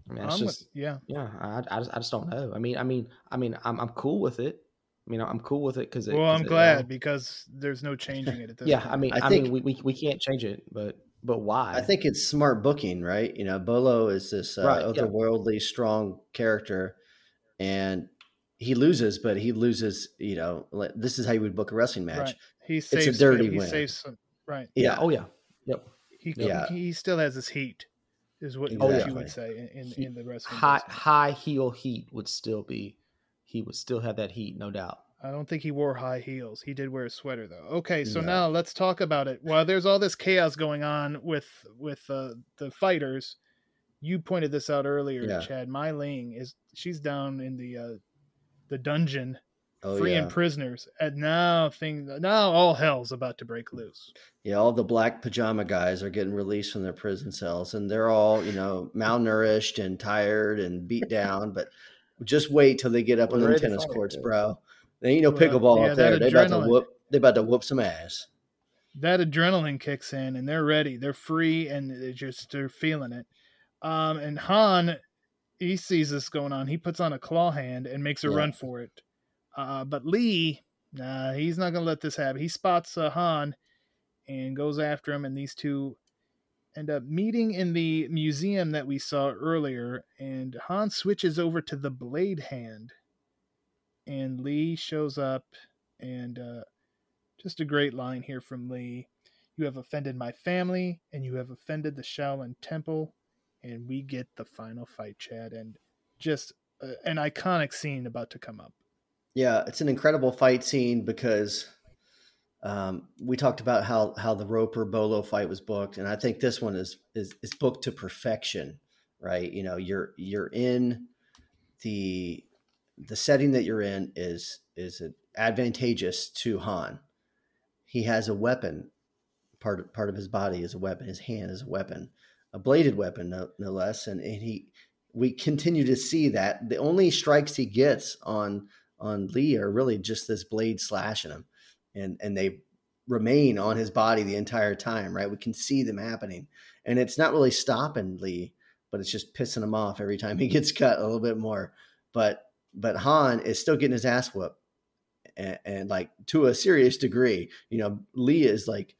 I mean, it's I'm with- just yeah. yeah. I, I just I just don't know. I mean, I mean, I mean, I'm I'm cool with it. I mean, I'm cool with it because Well, I'm glad because there's no changing it at this *laughs* yeah, point. I mean, I I, think- mean, we, we we can't change it, but but why? I think it's smart booking, right? You know, Bolo is this uh, Right, yeah. otherworldly, strong character, and he loses, but he loses. You know, like, this is how you would book a wrestling match. Right. He a saves dirty he win. saves some, right. yeah. Oh yeah. Yep. He, Yeah. he he still has his heat, is what Oh, you would say in, in, He- in the wrestling. High business. high heel heat would still be. He would still have that heat, no doubt. I don't think he wore high heels. He did wear a sweater though. Okay, so No. now let's talk about it. While there's all this chaos going on with with uh, the fighters, you pointed this out earlier, Yeah. Chad. Mei Ling is she's down in the uh, the dungeon, Oh freeing yeah, prisoners, and now thing now all hell's about to break loose. yeah. All the black pajama guys are getting released from their prison cells, and they're all you know *laughs* malnourished and tired and beat down. But just wait till they get up on We're the tennis courts, yeah. bro. They ain't no Well, pickleball yeah, up there. that They about to whoop. They about to whoop some ass. that adrenaline kicks in and they're ready. They're free and they just they're feeling it. Um, and Han, he sees this going on. He puts on a claw hand and makes a Yeah. run for it. Uh, but Lee, nah, he's not gonna let this happen. He spots uh, Han and goes after him, and these two end up meeting in the museum that we saw earlier. And Han switches over to the blade hand, and Lee shows up and. Uh, just a great line here from Lee. You have offended my family, and you have offended the Shaolin Temple, and we get the final fight, Chad, and just uh, an iconic scene about to come up. Yeah, it's an incredible fight scene because um, we talked about how how the Roper Bolo fight was booked, and I think this one is is is booked to perfection. Right, you know, you're you're in the the setting that you're in is is advantageous to Han. He has a weapon. Part of, part of his body is a weapon. His hand is a weapon, a bladed weapon, no, no less. And, and he, we continue to see that the only strikes he gets on on Lee are really just this blade slashing him, and and they remain on his body the entire time. Right, we can see them happening, and it's not really stopping Lee, but it's just pissing him off every time he gets *laughs* cut a little bit more. But but Han is still getting his ass whooped, and, and like to a serious degree. You know, Lee is like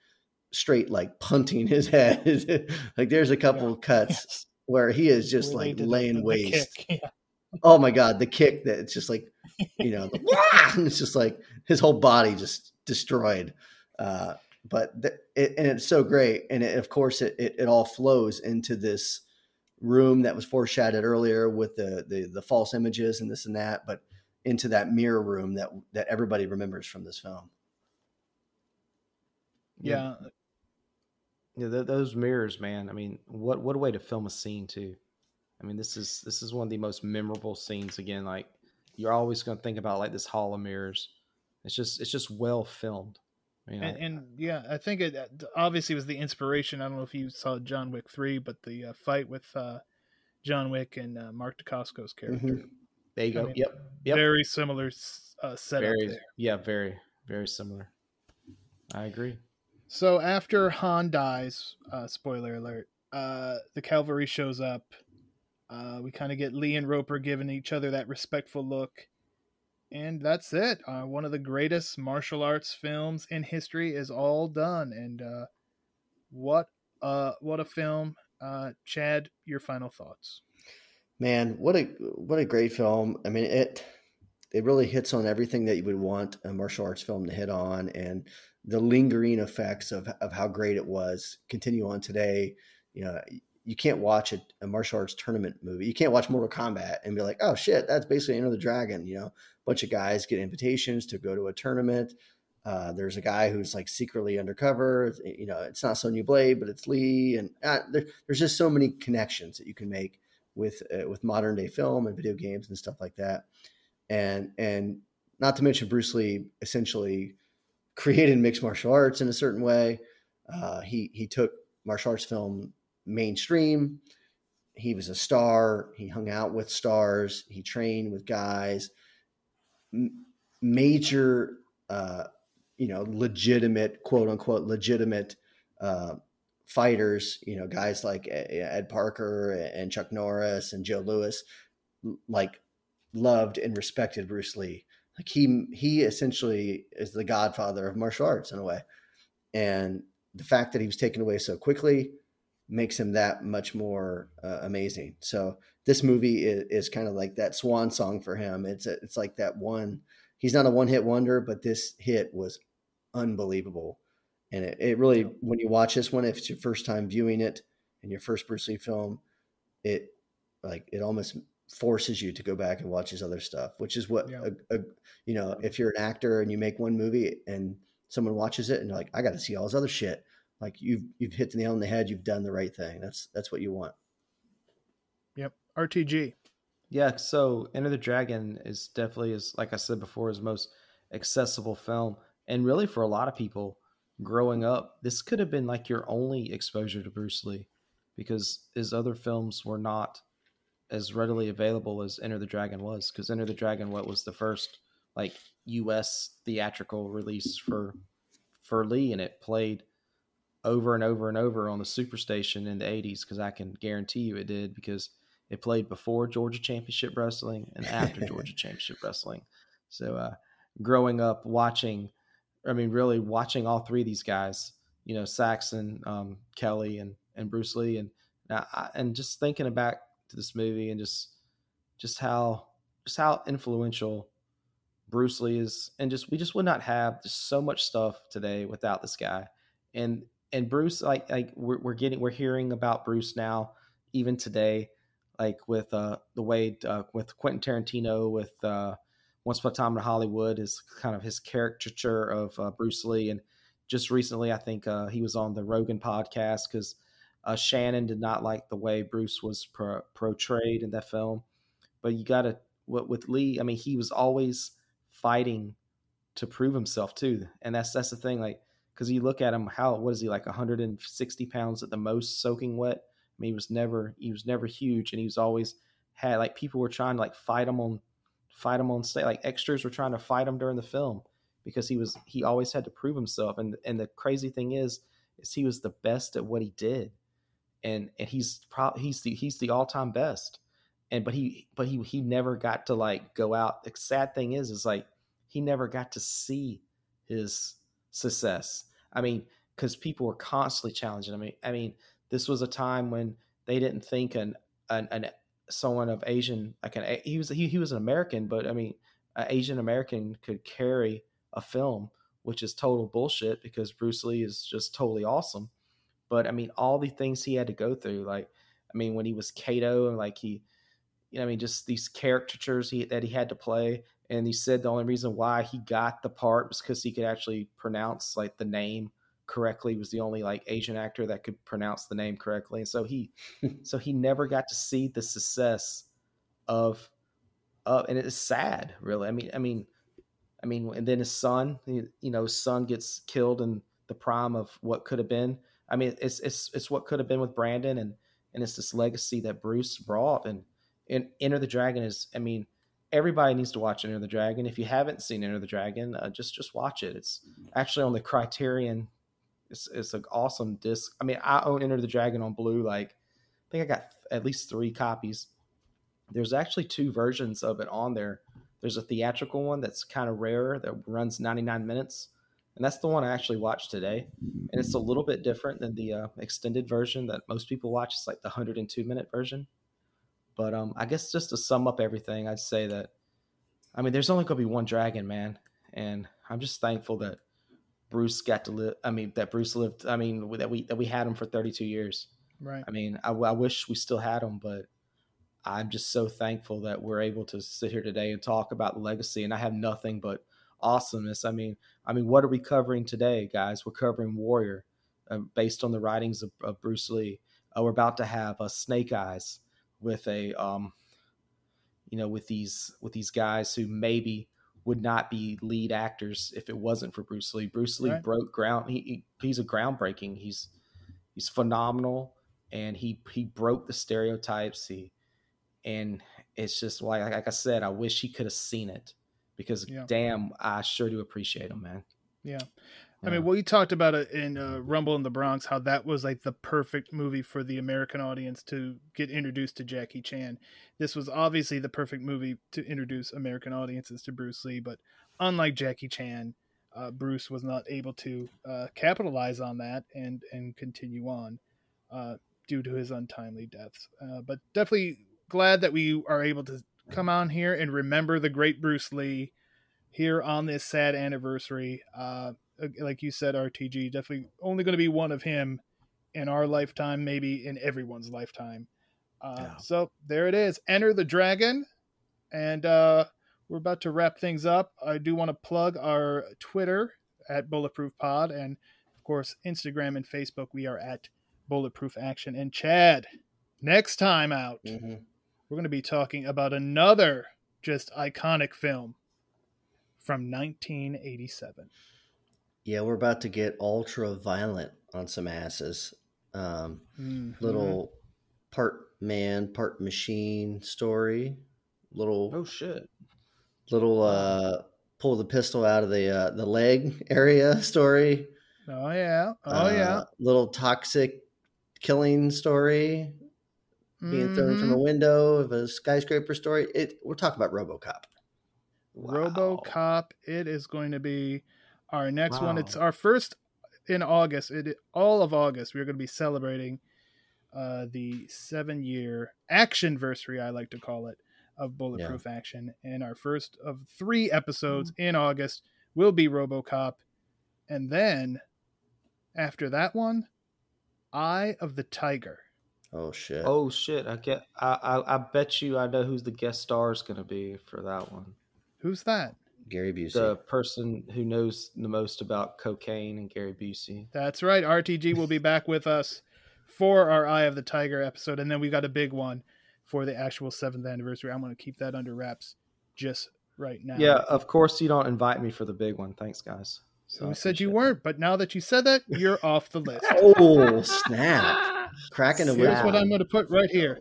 straight like punting his head. *laughs* like there's a couple yeah. cuts yes. where he is just like laying the, waste. The yeah. Oh my god, the kick that it's just like you know, and *laughs* it's just like his whole body just destroyed. Uh, but the, it, and it's so great, and it, of course it, it, it all flows into this room that was foreshadowed earlier with the, the the false images and this and that, but into that mirror room that that everybody remembers from this film. Yeah. Yeah, those mirrors, man. I mean, what what a way to film a scene too. I mean, this is this is one of the most memorable scenes. Again, like you're always going to think about like this hall of mirrors. It's just it's just well filmed. You know? and, and, yeah, I think it uh, obviously was the inspiration. I don't know if you saw John Wick three, but the uh, fight with uh, John Wick and uh, Mark Dacascos character. Mm-hmm. There you go. I mean, yep. Yep. Very similar uh, setup. Very, there. Yeah, very very similar. I agree. So after Han dies, uh, spoiler alert, uh, the cavalry shows up. Uh, we kind of get Lee and Roper giving each other that respectful look and that's it. Uh, one of the greatest martial arts films in history is all done, and uh, what uh, what a film! Uh, Chad, your final thoughts. Man, what a what a great film! I mean it it really hits on everything that you would want a martial arts film to hit on, and the lingering effects of of how great it was continue on today. You know, you can't watch a, a, martial arts tournament movie. You can't watch Mortal Kombat and be like, oh shit, that's basically Enter the Dragon. You know, a bunch of guys get invitations to go to a tournament. Uh, there's a guy who's like secretly undercover. You know, it's not Sonya Blade, but it's Lee, and uh, there, there's just so many connections that you can make with uh, with modern day film and video games and stuff like that. And and not to mention Bruce Lee essentially created mixed martial arts in a certain way. Uh, he he took martial arts film mainstream. He was a star. He hung out with stars. He trained with guys, M- major, uh, you know, legitimate, quote unquote, legitimate uh, fighters. You know, guys like Ed Parker and Chuck Norris and Joe Lewis, like loved and respected Bruce Lee. Like he he essentially is the godfather of martial arts in a way, and the fact that he was taken away so quickly makes him that much more uh, amazing. So this movie is, is, kind of like that swan song for him. It's a, it's like that one. He's not a one hit wonder, but this hit was unbelievable. And it, it really, when you watch this one, if it's your first time viewing it and your first Bruce Lee film, it like it almost forces you to go back and watch his other stuff, which is what yeah. a, a, you know. If you're an actor and you make one movie and someone watches it and you're like, I got to see all his other shit like you've you've hit the nail on the head. You've done the right thing. That's that's what you want. Yep. RTG. Yeah. So Enter the Dragon is definitely is like I said before, his most accessible film, and really for a lot of people growing up, this could have been like your only exposure to Bruce Lee, because his other films were not as readily available as Enter the Dragon was. Because Enter the Dragon, what was the first like U.S. theatrical release for for Lee, and it played over and over and over on the Superstation in the 80s because I can guarantee you it did because it played before Georgia Championship Wrestling and after *laughs* Georgia Championship Wrestling. So, uh, growing up watching, I mean, really watching all three of these guys, you know, Saxon, um, Kelly, and and Bruce Lee, and uh, and just thinking back to this movie and just just how just how influential Bruce Lee is, and just we just would not have just so much stuff today without this guy. And and Bruce, like like we're, we're getting we're hearing about Bruce now, even today, like with uh the way uh, with Quentin Tarantino, with uh Once Upon a Time in Hollywood is kind of his caricature of uh, Bruce Lee. And just recently, I think uh, he was on the Rogan podcast because uh, Shannon did not like the way Bruce was pro- portrayed in that film. But you got to, with Lee, I mean, he was always fighting to prove himself too. And that's that's the thing, like, because you look at him, how what is he like, 160 pounds at the most, soaking wet. I mean, he was never he was never huge, and he was always had like people were trying to like fight him on fight him on stage. Like extras were trying to fight him during the film because he was he always had to prove himself. And and the crazy thing is, is he was the best at what he did, and and he's pro he's the he's the all time best. And but he but he he never got to like go out. The sad thing is, is like he never got to see his success. I mean, because people were constantly challenging. I mean, I mean, this was a time when they didn't think an an, an someone of Asian like an he was he, he was an American, but I mean, an Asian American could carry a film, which is total bullshit because Bruce Lee is just totally awesome. But I mean, all the things he had to go through, like I mean, when he was Kato and like he, you know, I mean, just these caricatures he that he had to play, and he said the only reason why he got the part was because he could actually pronounce like the name correctly. He was the only like Asian actor that could pronounce the name correctly, and so he, *laughs* so he never got to see the success of, uh, and it is sad, really. I mean, I mean, I mean, and then his son, you know, his son gets killed in the prime of what could have been. I mean, it's it's it's what could have been with Brandon, and and it's this legacy that Bruce brought, and and Enter the Dragon is, I mean everybody needs to watch Enter the Dragon. If you haven't seen Enter the Dragon, uh, just just watch it. It's actually on the Criterion. It's it's an awesome disc. I mean, I own Enter the Dragon on Blue. Like, I think I got at least three copies. There's actually two versions of it on there. There's a theatrical one that's kind of rare that runs 99 minutes, and that's the one I actually watched today. And it's a little bit different than the uh, extended version that most people watch. It's like the 102 minute version. But um, I guess just to sum up everything, I'd say that I mean, there's only going to be one dragon, man, and I'm just thankful that Bruce got to live. I mean, that Bruce lived. I mean, that we that we had him for 32 years. Right. I mean, I, I wish we still had him, but I'm just so thankful that we're able to sit here today and talk about the legacy. And I have nothing but awesomeness. I mean, I mean, what are we covering today, guys? We're covering Warrior, uh, based on the writings of, of Bruce Lee. Uh, we're about to have a uh, Snake Eyes, with a um, you know with these with these guys who maybe would not be lead actors if it wasn't for Bruce Lee. Bruce Lee right. broke ground. He, he, he's a groundbreaking. He's he's phenomenal, and he he broke the stereotypes. He and it's just like like I said, I wish he could have seen it because yeah. damn, I sure do appreciate him, man. Yeah. I mean, we talked about it in uh, Rumble in the Bronx, how that was like the perfect movie for the American audience to get introduced to Jackie Chan. This was obviously the perfect movie to introduce American audiences to Bruce Lee, but unlike Jackie Chan, uh, Bruce was not able to uh, capitalize on that and and continue on uh, due to his untimely deaths. Uh, but definitely glad that we are able to come on here and remember the great Bruce Lee here on this sad anniversary. Uh, like you said, RTG definitely only going to be one of him in our lifetime, maybe in everyone's lifetime. Uh, yeah. So there it is. Enter the Dragon, and uh, we're about to wrap things up. I do want to plug our Twitter at Bulletproof Pod, and of course Instagram and Facebook. We are at Bulletproof Action. And Chad, next time out, mm-hmm. We're going to be talking about another just iconic film from 1987 yeah, we're about to get ultra violent on some asses. Um, mm-hmm. Little part man, part machine story. Little oh shit. Little uh, pull the pistol out of the uh, the leg *laughs* area story. Oh yeah, oh uh, yeah. Little toxic killing story. Being mm-hmm. thrown from a mm-hmm. window of a skyscraper story. It. We're talking about RoboCop. Wow. RoboCop. It is going to be our next wow. one, it's our first in August. It all of August. We're going to be celebrating uh, the seven year action versary, I like to call it, of Bulletproof yeah. Action. And our first of three episodes mm-hmm. in August will be RoboCop, and then after that one, Eye of the Tiger. Oh shit! Oh shit! I get. I, I I bet you I know who's the guest star is going to be for that one. Who's that? Gary Busey. The person who knows the most about cocaine and Gary Busey. That's right. RTG will be back with us for our Eye of the Tiger episode, and then we got a big one for the actual seventh anniversary. I'm going to keep that under wraps just right now. Yeah, of course you don't invite me for the big one. Thanks, guys. So we said you weren't, but now that you said that, you're off the list. *laughs* oh snap! Cracking a Here's what I'm going to put right here.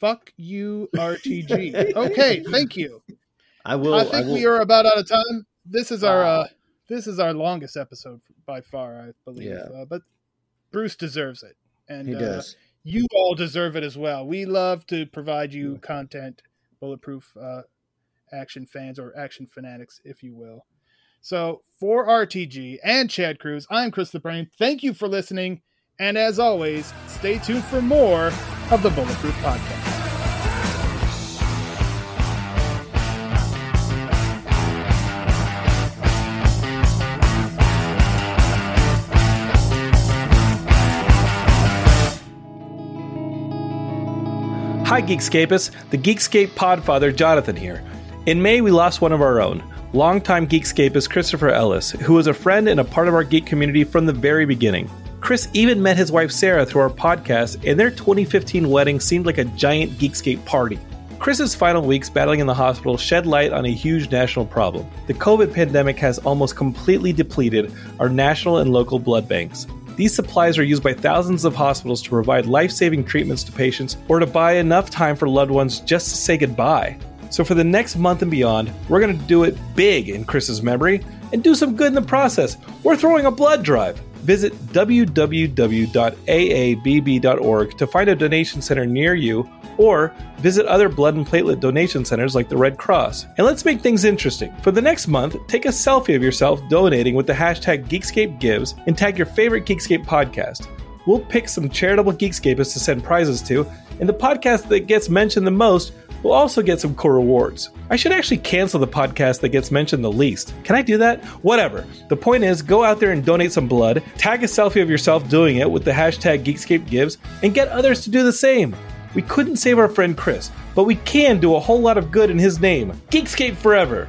Fuck you, RTG. okay, thank you. *laughs* I will. I think I will, we are about out of time. This is our uh, this is our longest episode by far, I believe. Yeah. Uh, but Bruce deserves it, and He uh, does. you all deserve it as well. We love to provide you content, bulletproof uh, action fans or action fanatics, if you will. So for RTG and Chad Cruz, I'm Chris the Brain. Thank you for listening, and as always, stay tuned for more of the Bulletproof Podcast. Hi, Geekscapists. The Geekscape podfather, Jonathan here. In May, we lost one of our own, longtime Geekscapist Christopher Ellis, who was a friend and a part of our geek community from the very beginning. Chris even met his wife Sarah through our podcast, and their 2015 wedding seemed like a giant Geekscape party. Chris's final weeks battling in the hospital shed light on a huge national problem. The COVID pandemic has almost completely depleted our national and local blood banks. These supplies are used by thousands of hospitals to provide life saving treatments to patients or to buy enough time for loved ones just to say goodbye. So, for the next month and beyond, we're going to do it big in Chris's memory and do some good in the process. We're throwing a blood drive. Visit www.aabb.org to find a donation center near you or visit other blood and platelet donation centers like the Red Cross. And let's make things interesting. For the next month, take a selfie of yourself donating with the hashtag GeekscapeGives and tag your favorite Geekscape podcast. We'll pick some charitable Geekscapists to send prizes to, and the podcast that gets mentioned the most will also get some cool rewards. I should actually cancel the podcast that gets mentioned the least. Can I do that? Whatever. The point is, go out there and donate some blood, tag a selfie of yourself doing it with the hashtag GeekscapeGives, and get others to do the same. We couldn't save our friend Chris, but we can do a whole lot of good in his name. Geekscape forever!